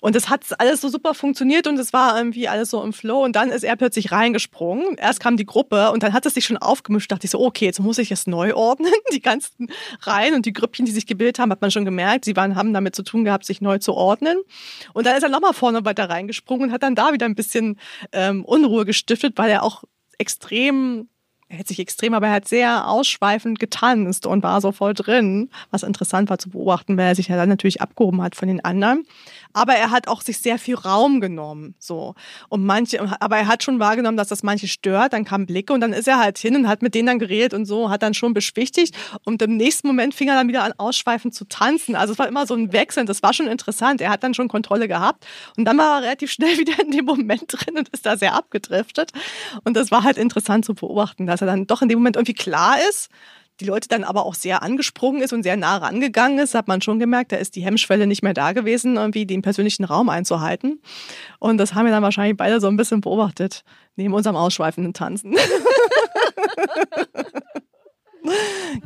Und das hat alles so super funktioniert und es war irgendwie alles so im Flow. Und dann ist er plötzlich reingesprungen. Erst kam die Gruppe und dann hat es sich schon aufgemischt. Dachte ich so, okay, jetzt muss ich es neu ordnen. Die ganzen Reihen und die Grüppchen, die sich gebildet haben, hat man schon gemerkt. Sie waren, haben damit zu tun gehabt, sich neu zu ordnen. Und dann ist er nochmal vorne weiter reingesprungen und hat dann da wieder ein bisschen ähm, Unruhe gestiftet, weil er auch extrem er hat sich extrem, aber er hat sehr ausschweifend getanzt und war so voll drin, was interessant war zu beobachten, weil er sich ja dann natürlich abgehoben hat von den anderen aber er hat auch sich sehr viel Raum genommen, so. Und manche, aber er hat schon wahrgenommen, dass das manche stört, dann kamen Blicke und dann ist er halt hin und hat mit denen dann geredet und so, hat dann schon beschwichtigt und im nächsten Moment fing er dann wieder an, ausschweifend zu tanzen. Also es war immer so ein Wechsel, das war schon interessant. Er hat dann schon Kontrolle gehabt und dann war er relativ schnell wieder in dem Moment drin und ist da sehr abgedriftet. Und das war halt interessant zu beobachten, dass er dann doch in dem Moment irgendwie klar ist, die Leute dann aber auch sehr angesprungen ist und sehr nah rangegangen ist, hat man schon gemerkt, da ist die Hemmschwelle nicht mehr da gewesen, irgendwie den persönlichen Raum einzuhalten. Und das haben wir dann wahrscheinlich beide so ein bisschen beobachtet, neben unserem ausschweifenden Tanzen.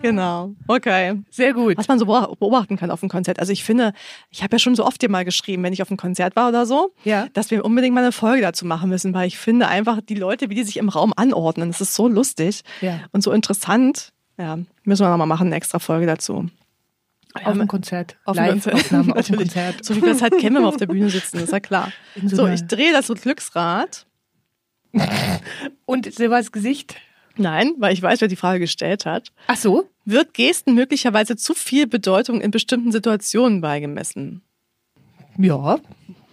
genau. Okay. Sehr gut. Was man so beobachten kann auf dem Konzert. Also ich finde, ich habe ja schon so oft dir mal geschrieben, wenn ich auf einem Konzert war oder so, ja. dass wir unbedingt mal eine Folge dazu machen müssen, weil ich finde einfach die Leute, wie die sich im Raum anordnen, das ist so lustig ja. und so interessant. Ja, müssen wir nochmal machen, eine extra Folge dazu. Auf dem Konzert. Auf dem Konzert. auf dem Konzert. So wie wir es halt kennen, wenn wir auf der Bühne sitzen, ist ja klar. So, so ich drehe das Glücksrad. Und Silvers Gesicht? Nein, weil ich weiß, wer die Frage gestellt hat. Ach so? Wird Gesten möglicherweise zu viel Bedeutung in bestimmten Situationen beigemessen? Ja,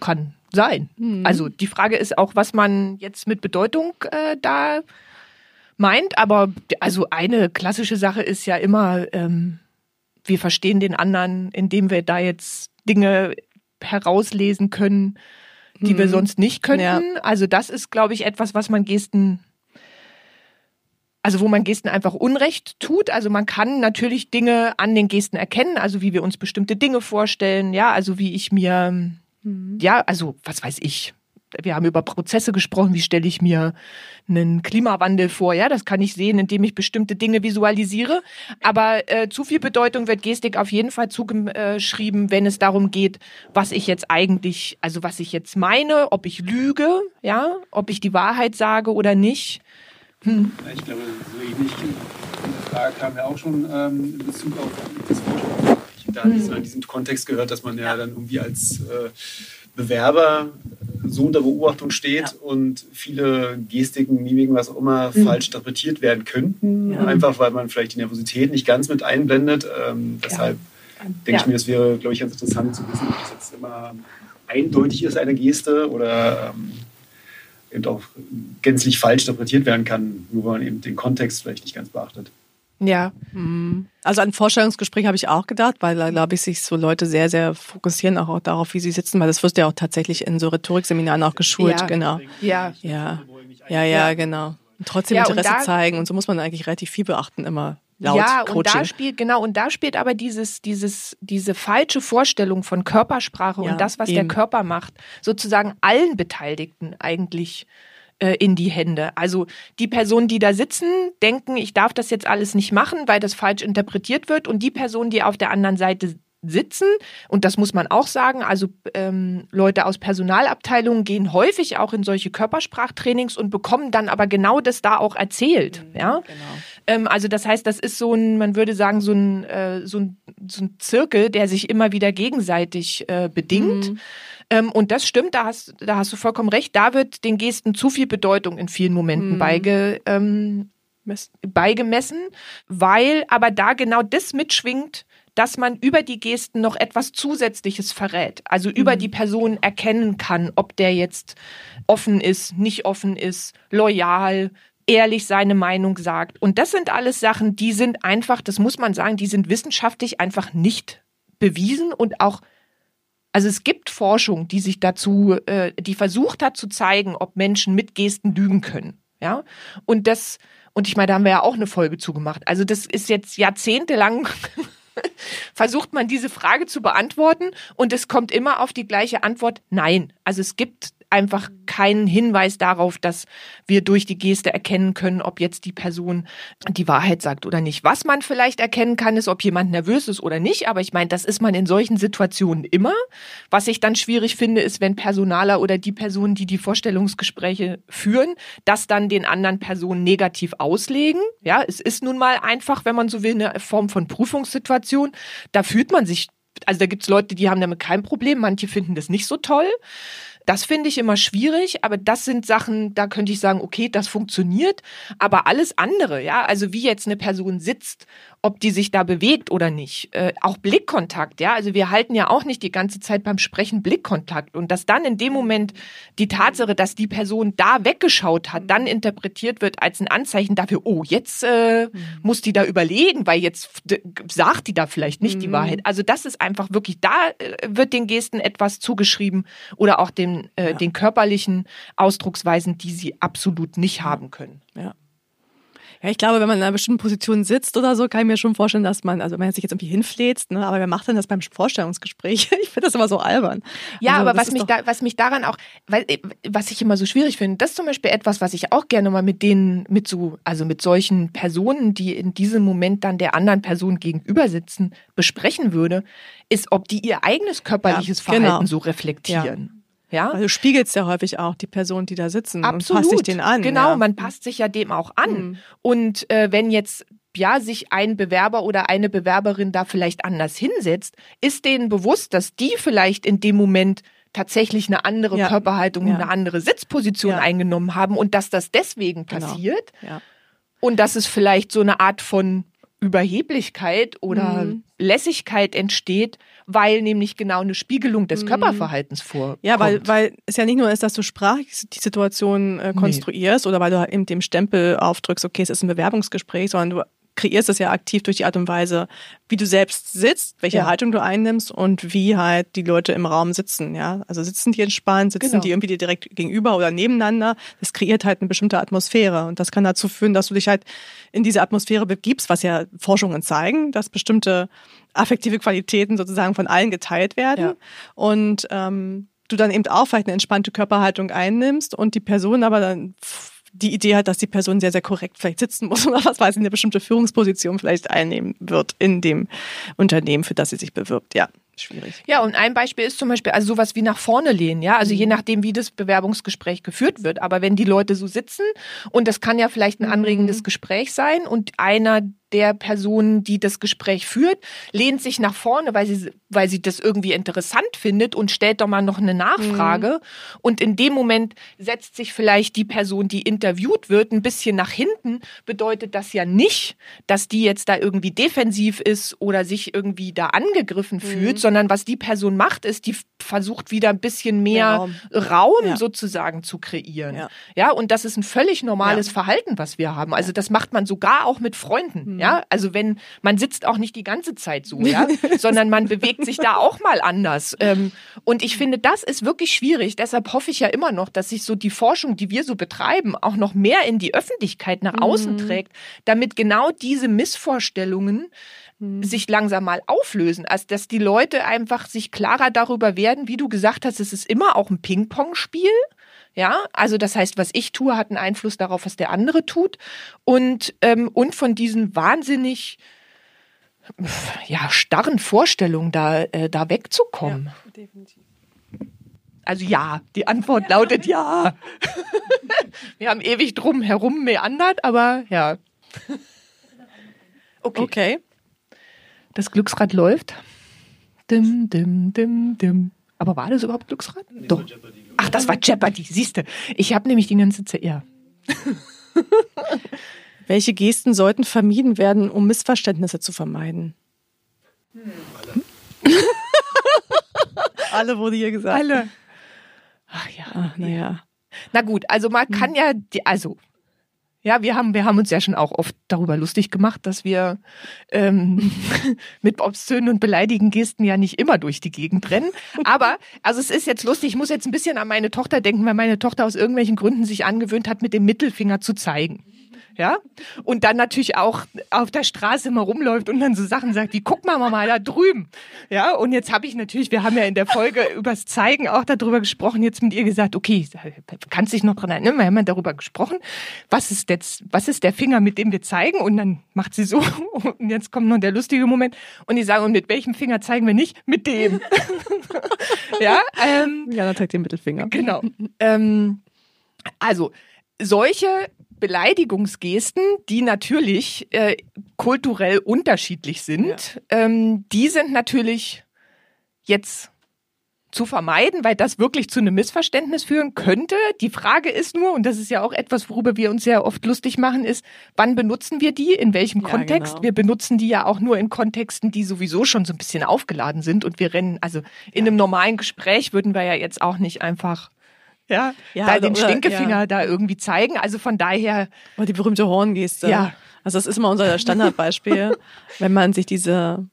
kann sein. Hm. Also die Frage ist auch, was man jetzt mit Bedeutung äh, da meint, aber also eine klassische Sache ist ja immer, ähm, wir verstehen den anderen, indem wir da jetzt Dinge herauslesen können, die mhm. wir sonst nicht könnten. Ja. Also das ist, glaube ich, etwas, was man Gesten, also wo man Gesten einfach Unrecht tut. Also man kann natürlich Dinge an den Gesten erkennen, also wie wir uns bestimmte Dinge vorstellen, ja, also wie ich mir, mhm. ja, also was weiß ich, wir haben über Prozesse gesprochen, wie stelle ich mir einen Klimawandel vor. Ja, das kann ich sehen, indem ich bestimmte Dinge visualisiere. Aber äh, zu viel Bedeutung wird Gestik auf jeden Fall zugeschrieben, wenn es darum geht, was ich jetzt eigentlich, also was ich jetzt meine, ob ich lüge, ja, ob ich die Wahrheit sage oder nicht. Hm. Ich glaube, so ähnlich. Die Frage kam ja auch schon ähm, in Bezug auf das Forschung. Da hm. in diesem Kontext gehört, dass man ja, ja. dann irgendwie als äh, Bewerber so unter Beobachtung steht ja. und viele Gestiken, Mimiken, was auch immer, mhm. falsch interpretiert werden könnten. Ja. Einfach weil man vielleicht die Nervosität nicht ganz mit einblendet. Ähm, deshalb ja. denke ich mir, das wäre, glaube ich, ganz interessant zu wissen, ob das jetzt immer eindeutig ist, eine Geste oder ähm, eben auch gänzlich falsch interpretiert werden kann, nur weil man eben den Kontext vielleicht nicht ganz beachtet. Ja. Mhm. Also an Vorstellungsgespräch habe ich auch gedacht, weil da glaube ich sich so Leute sehr, sehr fokussieren auch, darauf, wie sie sitzen, weil das wirst du ja auch tatsächlich in so Rhetorikseminaren auch geschult, ja. genau. Ja. Ja. Ja, ja, genau. Und trotzdem ja, Interesse und zeigen und so muss man eigentlich relativ viel beachten immer. Laut ja, Coaching. und da spielt, genau, und da spielt aber dieses, dieses, diese falsche Vorstellung von Körpersprache ja, und das, was eben. der Körper macht, sozusagen allen Beteiligten eigentlich äh, in die Hände. Also die Personen, die da sitzen, denken, ich darf das jetzt alles nicht machen, weil das falsch interpretiert wird. Und die Personen, die auf der anderen Seite sitzen, und das muss man auch sagen, also ähm, Leute aus Personalabteilungen gehen häufig auch in solche Körpersprachtrainings und bekommen dann aber genau das da auch erzählt. Mhm, ja? Genau. Ähm, also das heißt, das ist so ein, man würde sagen, so ein, äh, so ein, so ein Zirkel, der sich immer wieder gegenseitig äh, bedingt. Mhm. Ähm, und das stimmt, da hast, da hast du vollkommen recht. Da wird den Gesten zu viel Bedeutung in vielen Momenten mhm. beige, ähm, beigemessen, weil aber da genau das mitschwingt, dass man über die Gesten noch etwas Zusätzliches verrät. Also mhm. über die Person erkennen kann, ob der jetzt offen ist, nicht offen ist, loyal, ehrlich seine Meinung sagt. Und das sind alles Sachen, die sind einfach, das muss man sagen, die sind wissenschaftlich einfach nicht bewiesen und auch also es gibt Forschung, die sich dazu, äh, die versucht hat zu zeigen, ob Menschen mit Gesten lügen können. Ja, und das, und ich meine, da haben wir ja auch eine Folge zugemacht. Also das ist jetzt jahrzehntelang versucht man diese Frage zu beantworten und es kommt immer auf die gleiche Antwort Nein. Also es gibt einfach keinen Hinweis darauf, dass wir durch die Geste erkennen können, ob jetzt die Person die Wahrheit sagt oder nicht. Was man vielleicht erkennen kann, ist, ob jemand nervös ist oder nicht. Aber ich meine, das ist man in solchen Situationen immer. Was ich dann schwierig finde, ist, wenn Personaler oder die Personen, die die Vorstellungsgespräche führen, das dann den anderen Personen negativ auslegen. Ja, es ist nun mal einfach, wenn man so will, eine Form von Prüfungssituation. Da fühlt man sich also da gibt's Leute, die haben damit kein Problem, manche finden das nicht so toll. Das finde ich immer schwierig, aber das sind Sachen, da könnte ich sagen, okay, das funktioniert. Aber alles andere, ja, also wie jetzt eine Person sitzt ob die sich da bewegt oder nicht. Äh, auch Blickkontakt, ja. Also wir halten ja auch nicht die ganze Zeit beim Sprechen Blickkontakt. Und dass dann in dem Moment die Tatsache, dass die Person da weggeschaut hat, dann interpretiert wird als ein Anzeichen dafür, oh, jetzt äh, mhm. muss die da überlegen, weil jetzt sagt die da vielleicht nicht mhm. die Wahrheit. Also das ist einfach wirklich, da äh, wird den Gesten etwas zugeschrieben oder auch den, äh, ja. den körperlichen Ausdrucksweisen, die sie absolut nicht haben können. Ja. Ja, ich glaube, wenn man in einer bestimmten Position sitzt oder so, kann ich mir schon vorstellen, dass man, also wenn man sich jetzt irgendwie hinfläzt, ne, aber wer macht denn das beim Vorstellungsgespräch? Ich finde das immer so albern. Ja, also, aber was mich, da, was mich daran auch, weil, was ich immer so schwierig finde, das ist zum Beispiel etwas, was ich auch gerne mal mit denen, mit so, also mit solchen Personen, die in diesem Moment dann der anderen Person gegenüber sitzen, besprechen würde, ist, ob die ihr eigenes körperliches ja, genau. Verhalten so reflektieren. Ja. Ja? Weil du spiegelst ja häufig auch die Person, die da sitzen Absolut. und passt sich den an. Genau, ja. man passt sich ja dem auch an. Mhm. Und äh, wenn jetzt ja, sich ein Bewerber oder eine Bewerberin da vielleicht anders hinsetzt, ist denen bewusst, dass die vielleicht in dem Moment tatsächlich eine andere ja. Körperhaltung, ja. eine andere Sitzposition ja. eingenommen haben und dass das deswegen genau. passiert. Genau. Und dass es vielleicht so eine Art von Überheblichkeit oder mhm. Lässigkeit entsteht, weil nämlich genau eine Spiegelung des mhm. Körperverhaltens vorkommt. Ja, weil, weil es ja nicht nur ist, dass du sprachlich die Situation äh, konstruierst nee. oder weil du eben dem Stempel aufdrückst, okay, es ist ein Bewerbungsgespräch, sondern du kreierst es ja aktiv durch die Art und Weise, wie du selbst sitzt, welche ja. Haltung du einnimmst und wie halt die Leute im Raum sitzen, ja. Also sitzen die entspannt, sitzen genau. die irgendwie dir direkt gegenüber oder nebeneinander. Das kreiert halt eine bestimmte Atmosphäre und das kann dazu führen, dass du dich halt in diese Atmosphäre begibst, was ja Forschungen zeigen, dass bestimmte affektive Qualitäten sozusagen von allen geteilt werden ja. und ähm, du dann eben auch vielleicht eine entspannte Körperhaltung einnimmst und die Person aber dann die Idee hat, dass die Person sehr, sehr korrekt vielleicht sitzen muss oder was weiß ich, eine bestimmte Führungsposition vielleicht einnehmen wird in dem Unternehmen, für das sie sich bewirbt. Ja, schwierig. Ja, und ein Beispiel ist zum Beispiel also sowas wie nach vorne lehnen, ja, also mhm. je nachdem, wie das Bewerbungsgespräch geführt wird. Aber wenn die Leute so sitzen und das kann ja vielleicht ein anregendes mhm. Gespräch sein und einer der Person, die das Gespräch führt, lehnt sich nach vorne, weil sie, weil sie das irgendwie interessant findet und stellt doch mal noch eine Nachfrage. Mhm. Und in dem Moment setzt sich vielleicht die Person, die interviewt wird, ein bisschen nach hinten. Bedeutet das ja nicht, dass die jetzt da irgendwie defensiv ist oder sich irgendwie da angegriffen mhm. fühlt, sondern was die Person macht, ist, die versucht wieder ein bisschen mehr, Raum, Raum ja. sozusagen zu kreieren. Ja. ja, und das ist ein völlig normales ja. Verhalten, was wir haben. Also das macht man sogar auch mit Freunden. Mhm. Ja, also wenn man sitzt auch nicht die ganze Zeit so, ja, sondern man bewegt sich da auch mal anders. Ähm, und ich finde, das ist wirklich schwierig. Deshalb hoffe ich ja immer noch, dass sich so die Forschung, die wir so betreiben, auch noch mehr in die Öffentlichkeit nach außen mhm. trägt, damit genau diese Missvorstellungen mhm. sich langsam mal auflösen, als dass die Leute einfach sich klarer darüber werden, wie du gesagt hast, es ist immer auch ein Ping-Pong-Spiel. Ja, also das heißt, was ich tue, hat einen Einfluss darauf, was der andere tut. Und, ähm, und von diesen wahnsinnig ja, starren Vorstellungen da, äh, da wegzukommen. Ja, definitiv. Also ja, die Antwort ja, lautet ja. Wir haben ewig drum herum meandert, aber ja. Okay. okay. Das Glücksrad läuft. Dim, dim, dim, dim. Aber war das überhaupt Glücksrad? Nee, Doch. Ach, das war Jeopardy, siehste. Ich habe nämlich die ganze Zeit, ja. Welche Gesten sollten vermieden werden, um Missverständnisse zu vermeiden? Hm. Alle. Alle wurde hier gesagt. Alle. Ach ja. Naja. Na gut, also man kann ja, die, also ja, wir haben, wir haben uns ja schon auch oft darüber lustig gemacht, dass wir ähm, mit obszönen und beleidigen Gesten ja nicht immer durch die Gegend rennen. Aber, also es ist jetzt lustig, ich muss jetzt ein bisschen an meine Tochter denken, weil meine Tochter aus irgendwelchen Gründen sich angewöhnt hat, mit dem Mittelfinger zu zeigen. Ja. Und dann natürlich auch auf der Straße mal rumläuft und dann so Sachen sagt wie, guck mal mal da drüben. Ja. Und jetzt habe ich natürlich, wir haben ja in der Folge übers Zeigen auch darüber gesprochen, jetzt mit ihr gesagt, okay, kannst dich noch dran erinnern, wir haben ja darüber gesprochen, was ist jetzt, was ist der Finger, mit dem wir zeigen? Und dann macht sie so, und jetzt kommt noch der lustige Moment, und die sagen, und mit welchem Finger zeigen wir nicht? Mit dem. ja, ähm, ja, dann zeigt den Mittelfinger. Genau. Ähm, also, solche Beleidigungsgesten, die natürlich äh, kulturell unterschiedlich sind, ja. ähm, die sind natürlich jetzt zu vermeiden, weil das wirklich zu einem Missverständnis führen könnte. Die Frage ist nur, und das ist ja auch etwas, worüber wir uns sehr oft lustig machen, ist, wann benutzen wir die, in welchem ja, Kontext? Genau. Wir benutzen die ja auch nur in Kontexten, die sowieso schon so ein bisschen aufgeladen sind und wir rennen, also in einem normalen Gespräch würden wir ja jetzt auch nicht einfach ja, ja da also, den Stinkefinger ja. da irgendwie zeigen. Also von daher. Oder die berühmte Horngeste. Ja. Also das ist immer unser Standardbeispiel, wenn man sich diese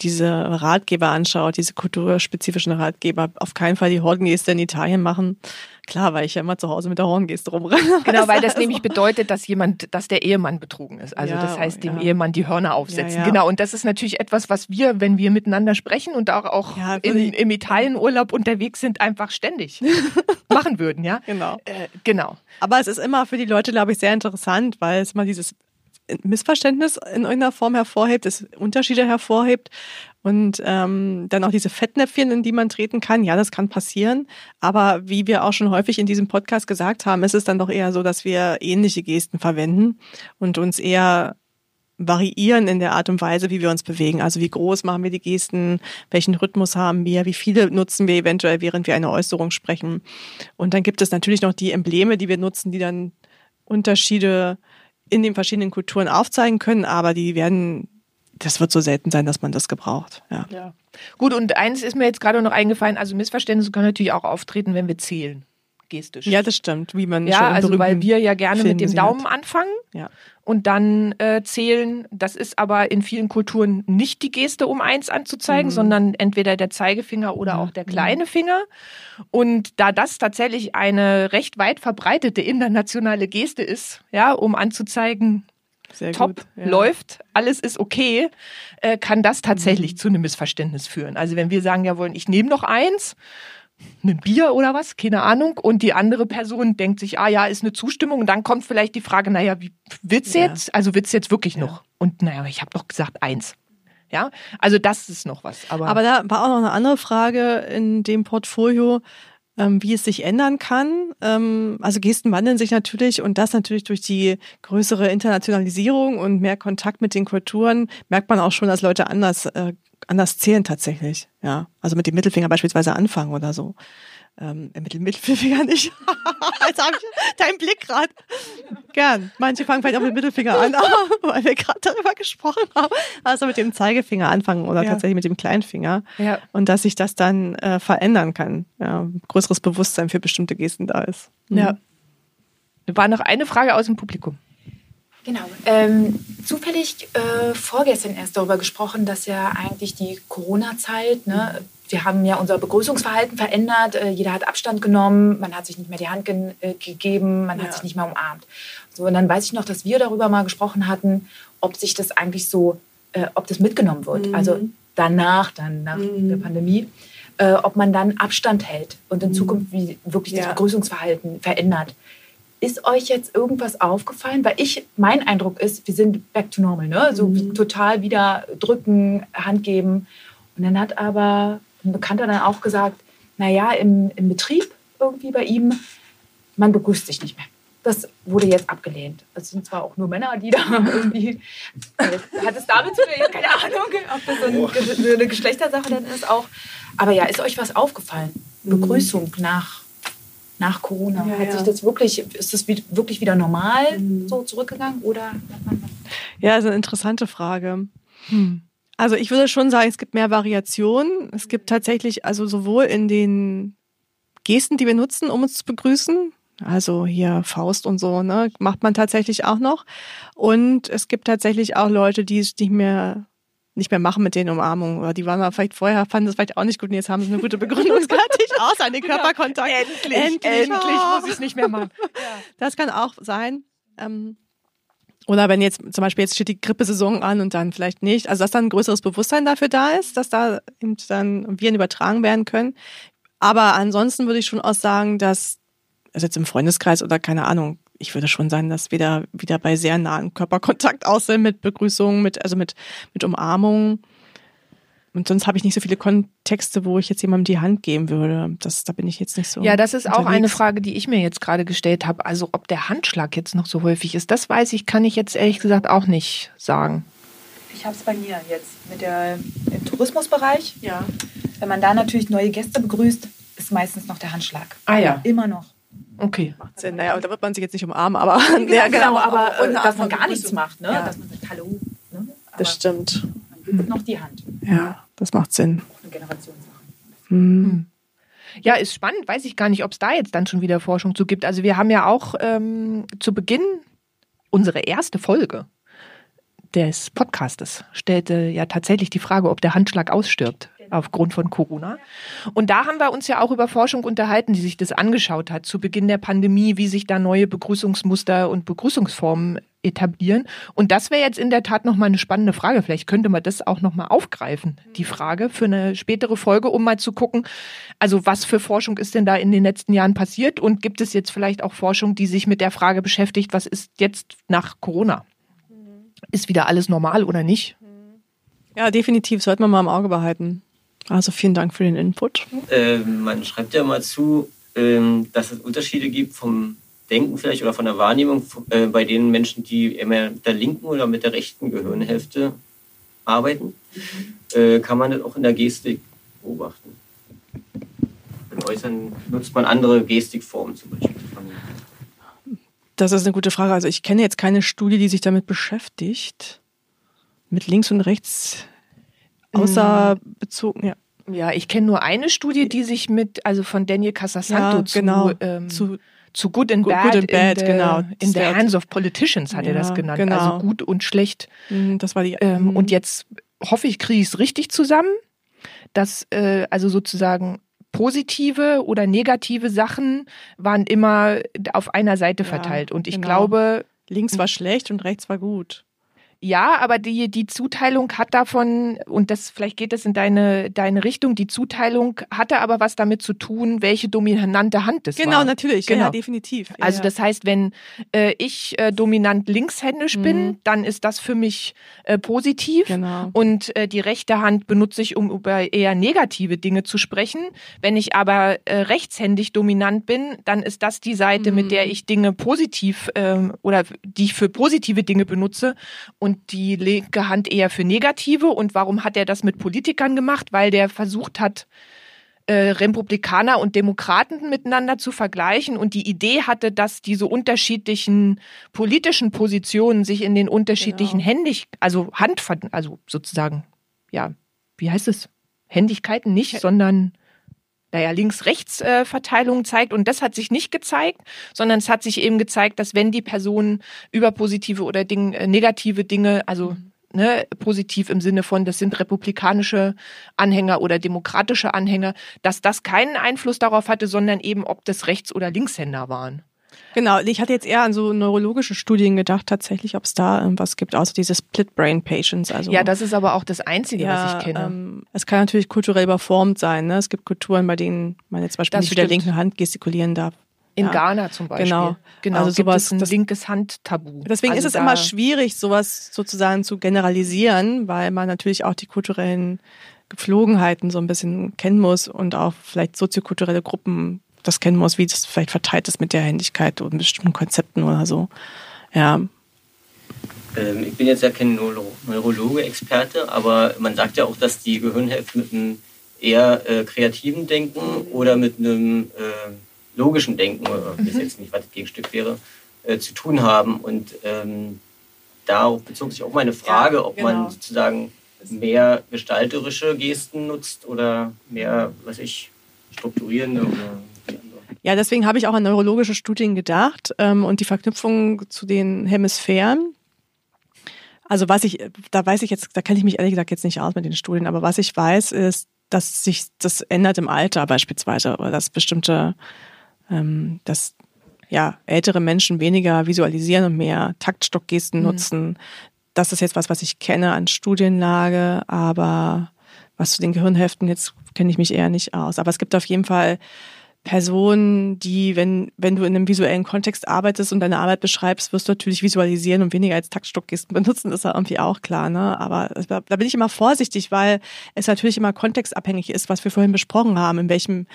diese Ratgeber anschaut, diese kulturspezifischen Ratgeber, auf keinen Fall die Horngeste in Italien machen. Klar, weil ich ja immer zu Hause mit der Horngeste rumrenne. Genau, weil das also. nämlich bedeutet, dass jemand, dass der Ehemann betrogen ist. Also ja, das heißt, dem ja. Ehemann die Hörner aufsetzen. Ja, genau. Und das ist natürlich etwas, was wir, wenn wir miteinander sprechen und auch, auch in, im Italienurlaub unterwegs sind, einfach ständig machen würden, ja? Genau. Äh, genau. Aber es ist immer für die Leute, glaube ich, sehr interessant, weil es mal dieses Missverständnis in irgendeiner Form hervorhebt, es Unterschiede hervorhebt und ähm, dann auch diese Fettnäpfchen, in die man treten kann. Ja, das kann passieren. Aber wie wir auch schon häufig in diesem Podcast gesagt haben, ist es dann doch eher so, dass wir ähnliche Gesten verwenden und uns eher variieren in der Art und Weise, wie wir uns bewegen. Also wie groß machen wir die Gesten, welchen Rhythmus haben wir, wie viele nutzen wir eventuell, während wir eine Äußerung sprechen. Und dann gibt es natürlich noch die Embleme, die wir nutzen, die dann Unterschiede in den verschiedenen Kulturen aufzeigen können, aber die werden, das wird so selten sein, dass man das gebraucht. Ja. ja. Gut, und eins ist mir jetzt gerade noch eingefallen, also Missverständnisse können natürlich auch auftreten, wenn wir zählen. Gestisch. Ja, das stimmt, wie man Ja, also weil wir ja gerne mit dem Daumen hat. anfangen. Ja und dann äh, zählen. Das ist aber in vielen Kulturen nicht die Geste, um eins anzuzeigen, mhm. sondern entweder der Zeigefinger oder auch der kleine Finger. Und da das tatsächlich eine recht weit verbreitete internationale Geste ist, ja, um anzuzeigen, sehr top, gut, ja. läuft, alles ist okay, äh, kann das tatsächlich mhm. zu einem Missverständnis führen. Also wenn wir sagen, ja wollen, ich nehme noch eins ein Bier oder was, keine Ahnung. Und die andere Person denkt sich, ah ja, ist eine Zustimmung. Und dann kommt vielleicht die Frage, naja, wie wird's ja. jetzt? Also wird's jetzt wirklich ja. noch? Und naja, ich habe doch gesagt eins. Ja, also das ist noch was. Aber, aber da war auch noch eine andere Frage in dem Portfolio, ähm, wie es sich ändern kann. Ähm, also Gesten wandeln sich natürlich und das natürlich durch die größere Internationalisierung und mehr Kontakt mit den Kulturen merkt man auch schon, dass Leute anders äh, anders zählen tatsächlich. Ja, also mit dem Mittelfinger beispielsweise anfangen oder so. Ähm, mit dem Mittelfinger nicht. Jetzt habe ich deinen Blick gerade. Gern. Manche fangen vielleicht auch mit dem Mittelfinger an, weil wir gerade darüber gesprochen haben. Also mit dem Zeigefinger anfangen oder ja. tatsächlich mit dem Kleinfinger. Ja. Und dass sich das dann äh, verändern kann. Ja, größeres Bewusstsein für bestimmte Gesten da ist. Mhm. Ja. War noch eine Frage aus dem Publikum. Genau. Ähm, zufällig äh, vorgestern erst darüber gesprochen, dass ja eigentlich die Corona-Zeit, ne, wir haben ja unser Begrüßungsverhalten verändert, äh, jeder hat Abstand genommen, man hat sich nicht mehr die Hand ge äh, gegeben, man ja. hat sich nicht mehr umarmt. So, und dann weiß ich noch, dass wir darüber mal gesprochen hatten, ob sich das eigentlich so, äh, ob das mitgenommen wird. Mhm. Also danach, dann nach mhm. der Pandemie, äh, ob man dann Abstand hält und in mhm. Zukunft wie wirklich ja. das Begrüßungsverhalten verändert. Ist euch jetzt irgendwas aufgefallen? Weil ich, mein Eindruck ist, wir sind back to normal, ne? So mhm. total wieder drücken, Hand geben. Und dann hat aber ein Bekannter dann auch gesagt, naja, im, im Betrieb irgendwie bei ihm, man begrüßt sich nicht mehr. Das wurde jetzt abgelehnt. Es sind zwar auch nur Männer, die da irgendwie. Hat es damit zu tun? Keine Ahnung, ob das so, ein, so eine Geschlechtersache dann ist auch. Aber ja, ist euch was aufgefallen? Mhm. Begrüßung nach nach Corona? Ja, Hat sich das wirklich, ist das wirklich wieder normal mhm. so zurückgegangen oder? Ja, also eine interessante Frage. Hm. Also ich würde schon sagen, es gibt mehr Variationen. Es gibt tatsächlich also sowohl in den Gesten, die wir nutzen, um uns zu begrüßen, also hier Faust und so, ne, macht man tatsächlich auch noch. Und es gibt tatsächlich auch Leute, die es nicht mehr nicht mehr machen mit den Umarmungen. Oder die waren mal vielleicht vorher, fanden das vielleicht auch nicht gut und jetzt haben sie eine gute Begründung. Es gehört nicht aus an den genau. Körperkontakt. Endlich, endlich, endlich muss ich es nicht mehr machen. Ja. Das kann auch sein. Ähm, Oder wenn jetzt zum Beispiel jetzt steht die Grippesaison an und dann vielleicht nicht. Also dass dann ein größeres Bewusstsein dafür da ist, dass da eben dann Viren übertragen werden können. Aber ansonsten würde ich schon auch sagen, dass, also jetzt im Freundeskreis oder keine Ahnung, ich würde schon sagen, dass wir da wieder bei sehr nahen Körperkontakt aus sind, mit Begrüßungen, mit, also mit, mit Umarmungen. Und sonst habe ich nicht so viele Kontexte, wo ich jetzt jemandem die Hand geben würde. Das, da bin ich jetzt nicht so. Ja, das ist unterwegs. auch eine Frage, die ich mir jetzt gerade gestellt habe. Also ob der Handschlag jetzt noch so häufig ist, das weiß ich, kann ich jetzt ehrlich gesagt auch nicht sagen. Ich habe es bei mir jetzt mit der im Tourismusbereich. Ja. Wenn man da natürlich neue Gäste begrüßt, ist meistens noch der Handschlag. Ah ja. Immer noch. Okay. Macht Sinn. Naja, da wird man sich jetzt nicht umarmen, aber. Genau, ja, genau, aber äh, dass man gar nichts macht, ne? Ja. Dass man sagt, hallo. Ne? das stimmt. Man gibt noch die Hand. Ja. Das macht Sinn. Auch eine Generationssache. Hm. Ja, ist spannend. Weiß ich gar nicht, ob es da jetzt dann schon wieder Forschung zu gibt. Also wir haben ja auch ähm, zu Beginn unsere erste Folge des Podcastes stellte ja tatsächlich die Frage, ob der Handschlag ausstirbt aufgrund von Corona. Und da haben wir uns ja auch über Forschung unterhalten, die sich das angeschaut hat zu Beginn der Pandemie, wie sich da neue Begrüßungsmuster und Begrüßungsformen etablieren. Und das wäre jetzt in der Tat nochmal eine spannende Frage. Vielleicht könnte man das auch nochmal aufgreifen, die Frage für eine spätere Folge, um mal zu gucken, also was für Forschung ist denn da in den letzten Jahren passiert und gibt es jetzt vielleicht auch Forschung, die sich mit der Frage beschäftigt, was ist jetzt nach Corona? Ist wieder alles normal oder nicht? Ja, definitiv, sollte man mal im Auge behalten. Also vielen Dank für den Input. Äh, man schreibt ja mal zu, äh, dass es Unterschiede gibt vom Denken vielleicht oder von der Wahrnehmung äh, bei den Menschen, die immer mit der linken oder mit der rechten Gehirnhälfte arbeiten. Mhm. kann man das auch in der Gestik beobachten? Im Äußeren nutzt man andere Gestikformen zum Beispiel. Das ist eine gute Frage. Also ich kenne jetzt keine Studie, die sich damit beschäftigt. Mit links und rechts außer mhm. bezogen, ja. Ja, ich kenne nur eine Studie, die sich mit, also von Daniel Casasanto ja, genau. zu, ähm, zu, zu Good and Bad, good and bad in, the, genau. in the Hands of Politicians hat ja, er das genannt. Genau. Also gut und schlecht. Mhm, das war die. Ähm, mhm. und jetzt hoffe ich, kriege ich es richtig zusammen, dass äh, also sozusagen positive oder negative Sachen waren immer auf einer Seite verteilt. Ja, und ich genau. glaube. Links war schlecht und rechts war gut. Ja, aber die, die Zuteilung hat davon, und das vielleicht geht es in deine, deine Richtung, die Zuteilung hatte aber was damit zu tun, welche dominante Hand das genau, war. Genau, natürlich, genau. ja, definitiv. Ja, also das heißt, wenn äh, ich äh, dominant linkshändisch mhm. bin, dann ist das für mich äh, positiv. Genau. Und äh, die rechte Hand benutze ich, um über eher negative Dinge zu sprechen. Wenn ich aber äh, rechtshändig dominant bin, dann ist das die Seite, mhm. mit der ich Dinge positiv ähm, oder die ich für positive Dinge benutze und die linke Hand eher für negative. Und warum hat er das mit Politikern gemacht? Weil der versucht hat, äh, Republikaner und Demokraten miteinander zu vergleichen und die Idee hatte, dass diese unterschiedlichen politischen Positionen sich in den unterschiedlichen genau. Händig, also Hand, also sozusagen, ja, wie heißt es? Händigkeiten nicht, sondern naja, Links-Rechts-Verteilung zeigt. Und das hat sich nicht gezeigt, sondern es hat sich eben gezeigt, dass wenn die Personen über positive oder Ding, äh, negative Dinge, also mhm. ne, positiv im Sinne von, das sind republikanische Anhänger oder demokratische Anhänger, dass das keinen Einfluss darauf hatte, sondern eben, ob das Rechts- oder Linkshänder waren. Genau, ich hatte jetzt eher an so neurologische Studien gedacht, tatsächlich, ob es da irgendwas gibt, außer diese Split-Brain-Patients. Also, ja, das ist aber auch das Einzige, ja, was ich kenne. Ähm, es kann natürlich kulturell überformt sein. Ne? Es gibt Kulturen, bei denen man jetzt zum Beispiel das nicht stimmt. mit der linken Hand gestikulieren darf. In ja. Ghana zum Beispiel. Genau. genau also gibt sowas, es ein das, linkes Handtabu. Deswegen also ist es immer schwierig, sowas sozusagen zu generalisieren, weil man natürlich auch die kulturellen Gepflogenheiten so ein bisschen kennen muss und auch vielleicht soziokulturelle Gruppen das kennen muss, wie das vielleicht verteilt ist mit der Händigkeit und bestimmten Konzepten oder so. Ja. Ähm, ich bin jetzt ja kein Neuro Neurologe-Experte, aber man sagt ja auch, dass die Gehirnhälfte mit einem eher äh, kreativen Denken oder mit einem äh, logischen Denken, oder mhm. ich weiß jetzt nicht, was das Gegenstück wäre, äh, zu tun haben. Und ähm, darauf bezog sich auch meine Frage, ja, ob genau. man sozusagen mehr gestalterische Gesten nutzt oder mehr, was ich, strukturierende oder ja, deswegen habe ich auch an neurologische Studien gedacht ähm, und die Verknüpfung zu den Hemisphären. Also was ich, da weiß ich jetzt, da kenne ich mich ehrlich gesagt jetzt nicht aus mit den Studien, aber was ich weiß, ist, dass sich das ändert im Alter beispielsweise oder dass bestimmte, ähm, dass ja, ältere Menschen weniger visualisieren und mehr Taktstockgesten mhm. nutzen. Das ist jetzt was, was ich kenne an Studienlage, aber was zu den Gehirnhälften jetzt kenne ich mich eher nicht aus. Aber es gibt auf jeden Fall Personen, die, wenn, wenn du in einem visuellen Kontext arbeitest und deine Arbeit beschreibst, wirst du natürlich visualisieren und weniger als Taktstockgesten benutzen, ist ja irgendwie auch klar, ne? Aber da bin ich immer vorsichtig, weil es natürlich immer kontextabhängig ist, was wir vorhin besprochen haben, in welchem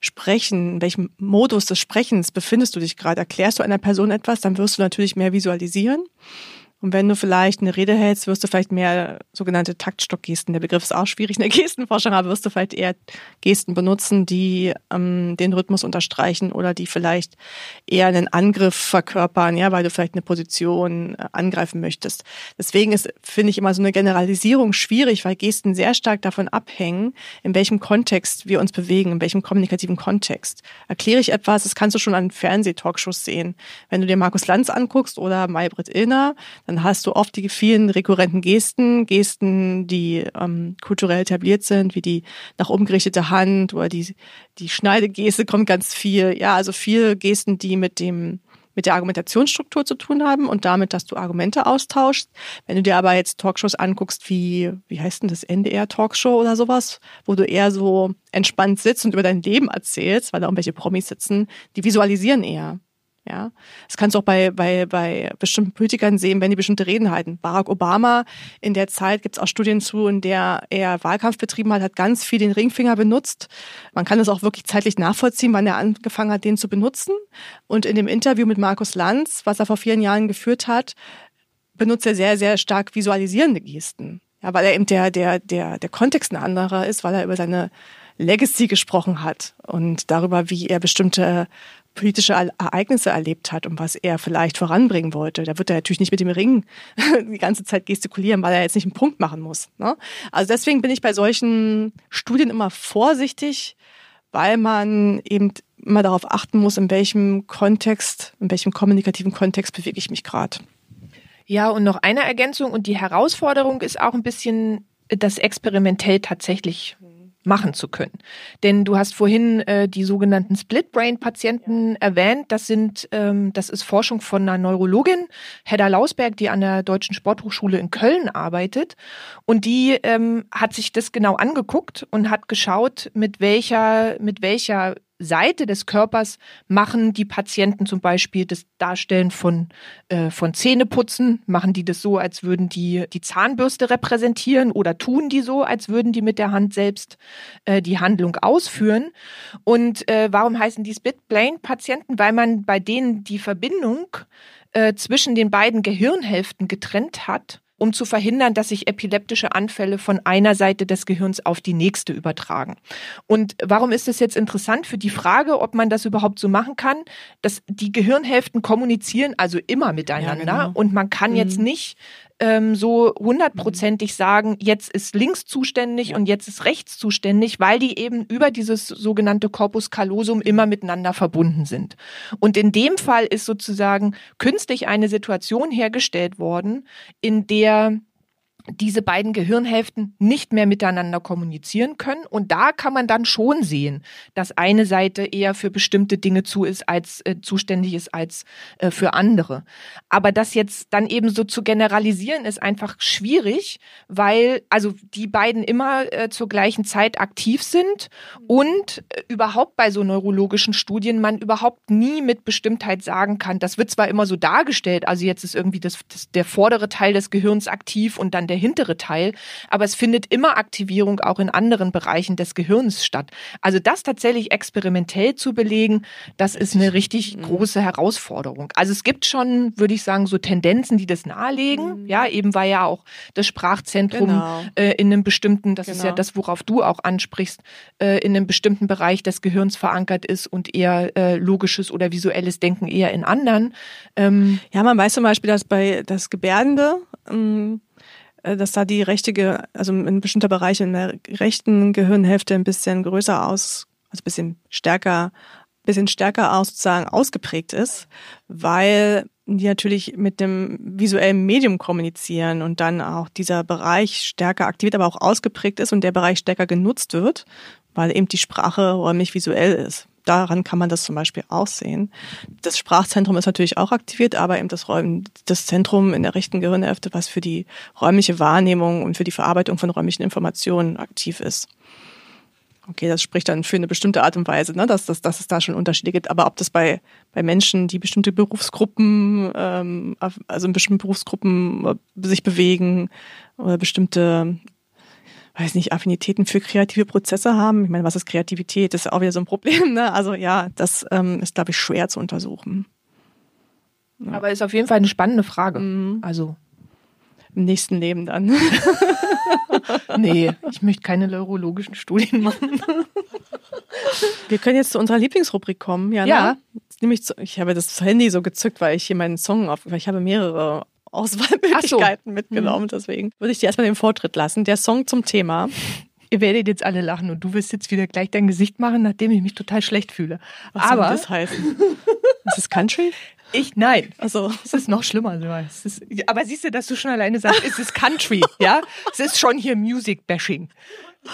Sprechen, in welchem Modus des Sprechens befindest du dich gerade. Erklärst du einer Person etwas, dann wirst du natürlich mehr visualisieren. Und wenn du vielleicht eine Rede hältst, wirst du vielleicht mehr sogenannte Taktstockgesten. Der Begriff ist auch schwierig in der Gestenforschung, aber wirst du vielleicht eher Gesten benutzen, die ähm, den Rhythmus unterstreichen oder die vielleicht eher einen Angriff verkörpern, ja, weil du vielleicht eine Position äh, angreifen möchtest. Deswegen ist, finde ich, immer so eine Generalisierung schwierig, weil Gesten sehr stark davon abhängen, in welchem Kontext wir uns bewegen, in welchem kommunikativen Kontext. Erkläre ich etwas, das kannst du schon an Fernsehtalkshows sehen. Wenn du dir Markus Lanz anguckst oder Maybrit Illner, dann hast du oft die vielen rekurrenten Gesten, Gesten, die ähm, kulturell etabliert sind, wie die nach oben gerichtete Hand oder die, die Schneidegeste kommt ganz viel. Ja, also viele Gesten, die mit dem mit der Argumentationsstruktur zu tun haben und damit, dass du Argumente austauschst. Wenn du dir aber jetzt Talkshows anguckst, wie, wie heißt denn das, NDR-Talkshow oder sowas, wo du eher so entspannt sitzt und über dein Leben erzählst, weil da irgendwelche Promis sitzen, die visualisieren eher. Ja, das kannst du auch bei, bei, bei bestimmten Politikern sehen, wenn die bestimmte Reden halten. Barack Obama, in der Zeit gibt es auch Studien zu, in der er Wahlkampf betrieben hat, hat ganz viel den Ringfinger benutzt. Man kann das auch wirklich zeitlich nachvollziehen, wann er angefangen hat, den zu benutzen. Und in dem Interview mit Markus Lanz, was er vor vielen Jahren geführt hat, benutzt er sehr, sehr stark visualisierende Gesten. Ja, weil er eben der, der, der, der Kontext ein anderer ist, weil er über seine Legacy gesprochen hat und darüber, wie er bestimmte politische Ereignisse erlebt hat und was er vielleicht voranbringen wollte. Da wird er natürlich nicht mit dem Ring die ganze Zeit gestikulieren, weil er jetzt nicht einen Punkt machen muss. Ne? Also deswegen bin ich bei solchen Studien immer vorsichtig, weil man eben immer darauf achten muss, in welchem Kontext, in welchem kommunikativen Kontext bewege ich mich gerade. Ja, und noch eine Ergänzung und die Herausforderung ist auch ein bisschen das experimentell tatsächlich machen zu können. Denn du hast vorhin äh, die sogenannten Split-Brain-Patienten erwähnt. Das sind, ähm, das ist Forschung von einer Neurologin, Hedda Lausberg, die an der Deutschen Sporthochschule in Köln arbeitet. Und die ähm, hat sich das genau angeguckt und hat geschaut, mit welcher, mit welcher Seite des Körpers machen die Patienten zum Beispiel das Darstellen von, äh, von Zähneputzen, machen die das so, als würden die die Zahnbürste repräsentieren oder tun die so, als würden die mit der Hand selbst äh, die Handlung ausführen. Und äh, warum heißen die Split-Brain-Patienten? Weil man bei denen die Verbindung äh, zwischen den beiden Gehirnhälften getrennt hat um zu verhindern, dass sich epileptische Anfälle von einer Seite des Gehirns auf die nächste übertragen. Und warum ist es jetzt interessant für die Frage, ob man das überhaupt so machen kann? Dass die Gehirnhälften kommunizieren also immer miteinander ja, genau. und man kann mhm. jetzt nicht ähm, so hundertprozentig sagen, jetzt ist links zuständig und jetzt ist rechts zuständig, weil die eben über dieses sogenannte Corpus callosum immer miteinander verbunden sind. Und in dem Fall ist sozusagen künstlich eine Situation hergestellt worden, in der diese beiden Gehirnhälften nicht mehr miteinander kommunizieren können. Und da kann man dann schon sehen, dass eine Seite eher für bestimmte Dinge zu ist, als äh, zuständig ist als äh, für andere. Aber das jetzt dann eben so zu generalisieren, ist einfach schwierig, weil also die beiden immer äh, zur gleichen Zeit aktiv sind und äh, überhaupt bei so neurologischen Studien man überhaupt nie mit Bestimmtheit sagen kann. Das wird zwar immer so dargestellt, also jetzt ist irgendwie das, das der vordere Teil des Gehirns aktiv und dann der hintere Teil, aber es findet immer Aktivierung auch in anderen Bereichen des Gehirns statt. Also das tatsächlich experimentell zu belegen, das ist eine richtig mhm. große Herausforderung. Also es gibt schon, würde ich sagen, so Tendenzen, die das nahelegen. Mhm. Ja, eben weil ja auch das Sprachzentrum genau. äh, in einem bestimmten, das genau. ist ja genau. das, worauf du auch ansprichst, äh, in einem bestimmten Bereich des Gehirns verankert ist und eher äh, logisches oder visuelles Denken eher in anderen. Ähm, ja, man weiß zum Beispiel, dass bei das Gebärdende ähm, äh, dass da die rechte, also ein bestimmter Bereich in der rechten Gehirnhälfte ein bisschen größer aus, also ein bisschen stärker, bisschen stärker aus, sozusagen ausgeprägt ist, weil die natürlich mit dem visuellen Medium kommunizieren und dann auch dieser Bereich stärker aktiviert, aber auch ausgeprägt ist und der Bereich stärker genutzt wird, weil eben die Sprache räumlich visuell ist. Daran kann man das zum Beispiel auch sehen. Das Sprachzentrum ist natürlich auch aktiviert, aber eben das, Räum, das Zentrum in der rechten Gehirnhälfte, was für die räumliche Wahrnehmung und für die Verarbeitung von räumlichen Informationen aktiv ist. Okay, das spricht dann für eine bestimmte Art und Weise, ne, dass, dass, dass es da schon Unterschiede gibt. Aber ob das bei, bei Menschen, die bestimmte Berufsgruppen, ähm, also in bestimmten Berufsgruppen äh, sich bewegen oder bestimmte weiß nicht, Affinitäten für kreative Prozesse haben. Ich meine, was ist Kreativität? Das ist auch wieder so ein Problem. Ne? Also ja, das ähm, ist, glaube ich, schwer zu untersuchen. Ja. Aber ist auf jeden Fall eine spannende Frage. Mhm. Also im nächsten Leben dann. nee, ich möchte keine neurologischen Studien machen. Wir können jetzt zu unserer Lieblingsrubrik kommen, Jana. Ja. Nämlich zu, ich habe das Handy so gezückt, weil ich hier meinen Song auf, weil ich habe mehrere Auswahlmöglichkeiten so. mitgenommen. Mhm. Deswegen würde ich dir erstmal den Vortritt lassen. Der Song zum Thema. Ihr werdet jetzt alle lachen und du wirst jetzt wieder gleich dein Gesicht machen, nachdem ich mich total schlecht fühle. Was Aber soll das heißen? ist es Country? Ich nein. Also es ist noch schlimmer. Ist, aber siehst du, dass du schon alleine sagst, es ist Country, ja? Es ist schon hier Music Bashing.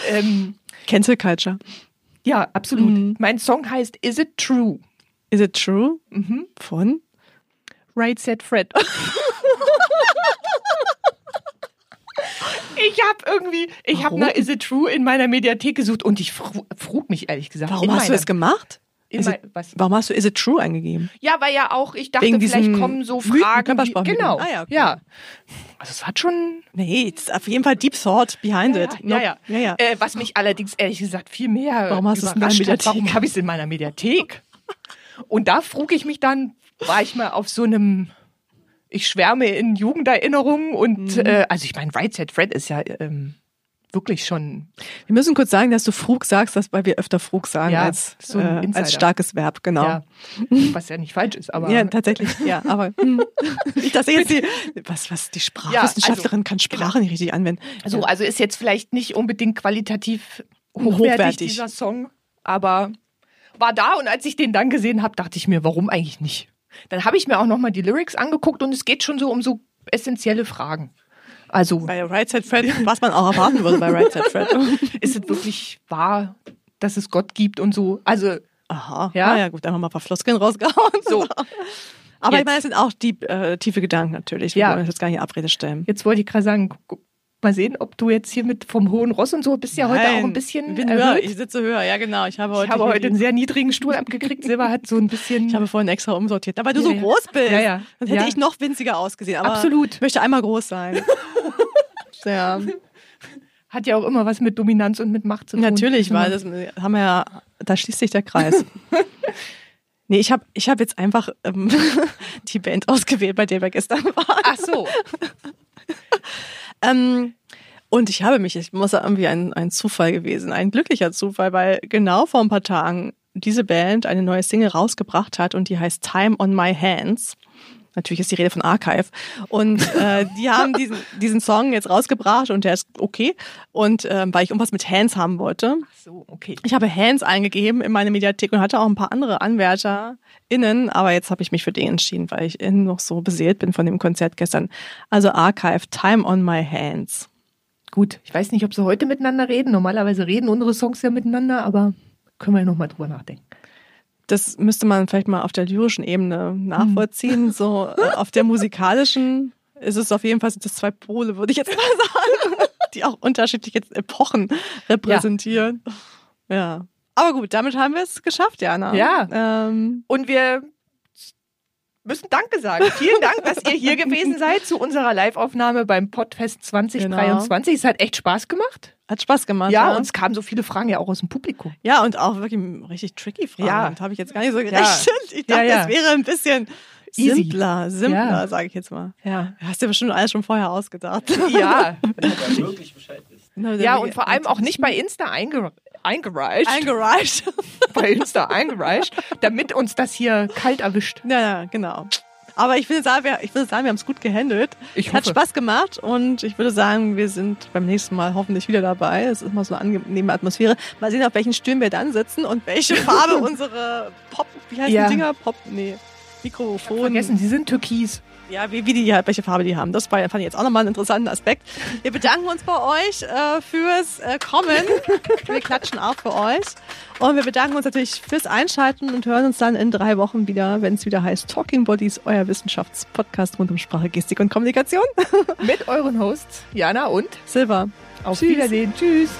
Ähm, Cancel Culture. Ja, absolut. Mhm. Mein Song heißt Is It True? Is It True? Mhm. Von Right Set Fred. Ich habe irgendwie, ich habe nach Is It True in meiner Mediathek gesucht und ich frug mich ehrlich gesagt. Warum hast du das gemacht? It, warum hast du Is It True eingegeben? Ja, weil ja auch, ich dachte, vielleicht kommen so Fragen. Wie, genau. Ah, ja, okay. ja. Also es hat schon. Nee, es ist auf jeden Fall Deep Thought behind ja, it. Ja, ja. ja, ja. Äh, was mich allerdings ehrlich gesagt viel mehr. Warum hast du es in deiner Mediathek? Warum habe ich es in meiner Mediathek? und da frug ich mich dann, war ich mal auf so einem ich schwärme in Jugenderinnerungen und mhm. äh, also ich meine, Right Set Fred ist ja ähm, wirklich schon. Wir müssen kurz sagen, dass du Frug sagst, das, weil wir öfter Frug sagen ja, als, so äh, als starkes Verb, genau. Ja, was ja nicht falsch ist, aber. Ja, tatsächlich, ja, aber hm. ich dachte jetzt die, was, was die Sprachwissenschaftlerin ja, also, kann Sprache genau. nicht richtig anwenden. So, also ist jetzt vielleicht nicht unbedingt qualitativ hochwertig, hochwertig. dieser Song, aber war da und als ich den dann gesehen habe, dachte ich mir, warum eigentlich nicht? Dann habe ich mir auch nochmal die Lyrics angeguckt und es geht schon so um so essentielle Fragen. Also bei Right Side Fred, was man auch erwarten würde bei Right Side Fred. ist es wirklich wahr, dass es Gott gibt und so? Also Aha, ja, ah, ja gut, einfach mal ein paar Floskeln rausgehauen. So. Aber jetzt. ich meine, es sind auch die, äh, tiefe Gedanken natürlich. Wir ja. wollen jetzt gar nicht in Abrede stellen. Jetzt wollte ich gerade sagen, mal sehen, ob du jetzt hier mit vom hohen Ross und so bist ja Nein, heute auch ein bisschen ich bin höher. Ich sitze höher, ja genau. Ich habe heute, ich habe heute einen sehr niedrigen Stuhl abgekriegt. Silber hat so ein bisschen. Ich habe vorhin extra umsortiert. Aber du ja, so groß bist, ja, ja. dann hätte ich noch winziger ausgesehen. Aber Absolut. Ich möchte einmal groß sein. ja. Hat ja auch immer was mit Dominanz und mit Macht zu tun. Natürlich, weil das haben wir ja, da schließt sich der Kreis. Nee, ich habe ich hab jetzt einfach ähm, die Band ausgewählt, bei der wir gestern waren. Ach so. Ähm, und ich habe mich, ich muss irgendwie ein, ein Zufall gewesen, ein glücklicher Zufall, weil genau vor ein paar Tagen diese Band eine neue Single rausgebracht hat und die heißt Time on My Hands. Natürlich ist die Rede von Archive. Und äh, die haben diesen, diesen Song jetzt rausgebracht und der ist okay. Und ähm, weil ich irgendwas mit Hands haben wollte. Ach so, okay. Ich habe Hands eingegeben in meine Mediathek und hatte auch ein paar andere Anwärter innen, aber jetzt habe ich mich für den entschieden, weil ich innen noch so beseelt bin von dem Konzert gestern. Also Archive, Time on My Hands. Gut, ich weiß nicht, ob sie heute miteinander reden. Normalerweise reden unsere Songs ja miteinander, aber können wir ja nochmal drüber nachdenken das müsste man vielleicht mal auf der lyrischen Ebene nachvollziehen. Hm. So äh, auf der musikalischen ist es auf jeden Fall sind das zwei Pole, würde ich jetzt mal sagen, die auch unterschiedliche Epochen repräsentieren. Ja. ja. Aber gut, damit haben wir es geschafft, Jana. Ja. Ähm, Und wir müssen Danke sagen. Vielen Dank, dass ihr hier gewesen seid zu unserer Live-Aufnahme beim Podfest 2023. Genau. Es hat echt Spaß gemacht. Hat Spaß gemacht. Ja, ja, und es kamen so viele Fragen ja auch aus dem Publikum. Ja, und auch wirklich richtig tricky Fragen. Ja. Das habe ich jetzt gar nicht so gerechnet. Ja. Ich dachte, ja, das wäre ein bisschen simpler, simpler, ja. sage ich jetzt mal. Ja. Hast du bestimmt alles schon vorher ausgedacht. Ja. wirklich Bescheid Ja, und vor allem auch nicht bei Insta eingereicht eingereicht. Eingereicht. bei Insta eingereicht, damit uns das hier kalt erwischt. Ja, ja, genau. Aber ich würde sagen, wir, ich würde sagen, wir haben es gut gehandelt. Ich Hat Spaß gemacht und ich würde sagen, wir sind beim nächsten Mal hoffentlich wieder dabei. Es ist immer so eine angenehme Atmosphäre. Mal sehen, auf welchen Stühlen wir dann sitzen und welche Farbe unsere Pop, wie heißen ja. die Dinger? Pop, nee, Mikrofon. Vergessen, sie sind türkis. Ja, wie, wie die halt, welche Farbe die haben. Das war, fand ich jetzt auch nochmal einen interessanten Aspekt. Wir bedanken uns bei euch äh, fürs äh, Kommen. wir klatschen auch für euch. Und wir bedanken uns natürlich fürs Einschalten und hören uns dann in drei Wochen wieder, wenn es wieder heißt Talking Bodies, euer Wissenschaftspodcast rund um Sprache, Gestik und Kommunikation. Mit euren Hosts Jana und Silva. Auf Tschüss. Wiedersehen. Tschüss.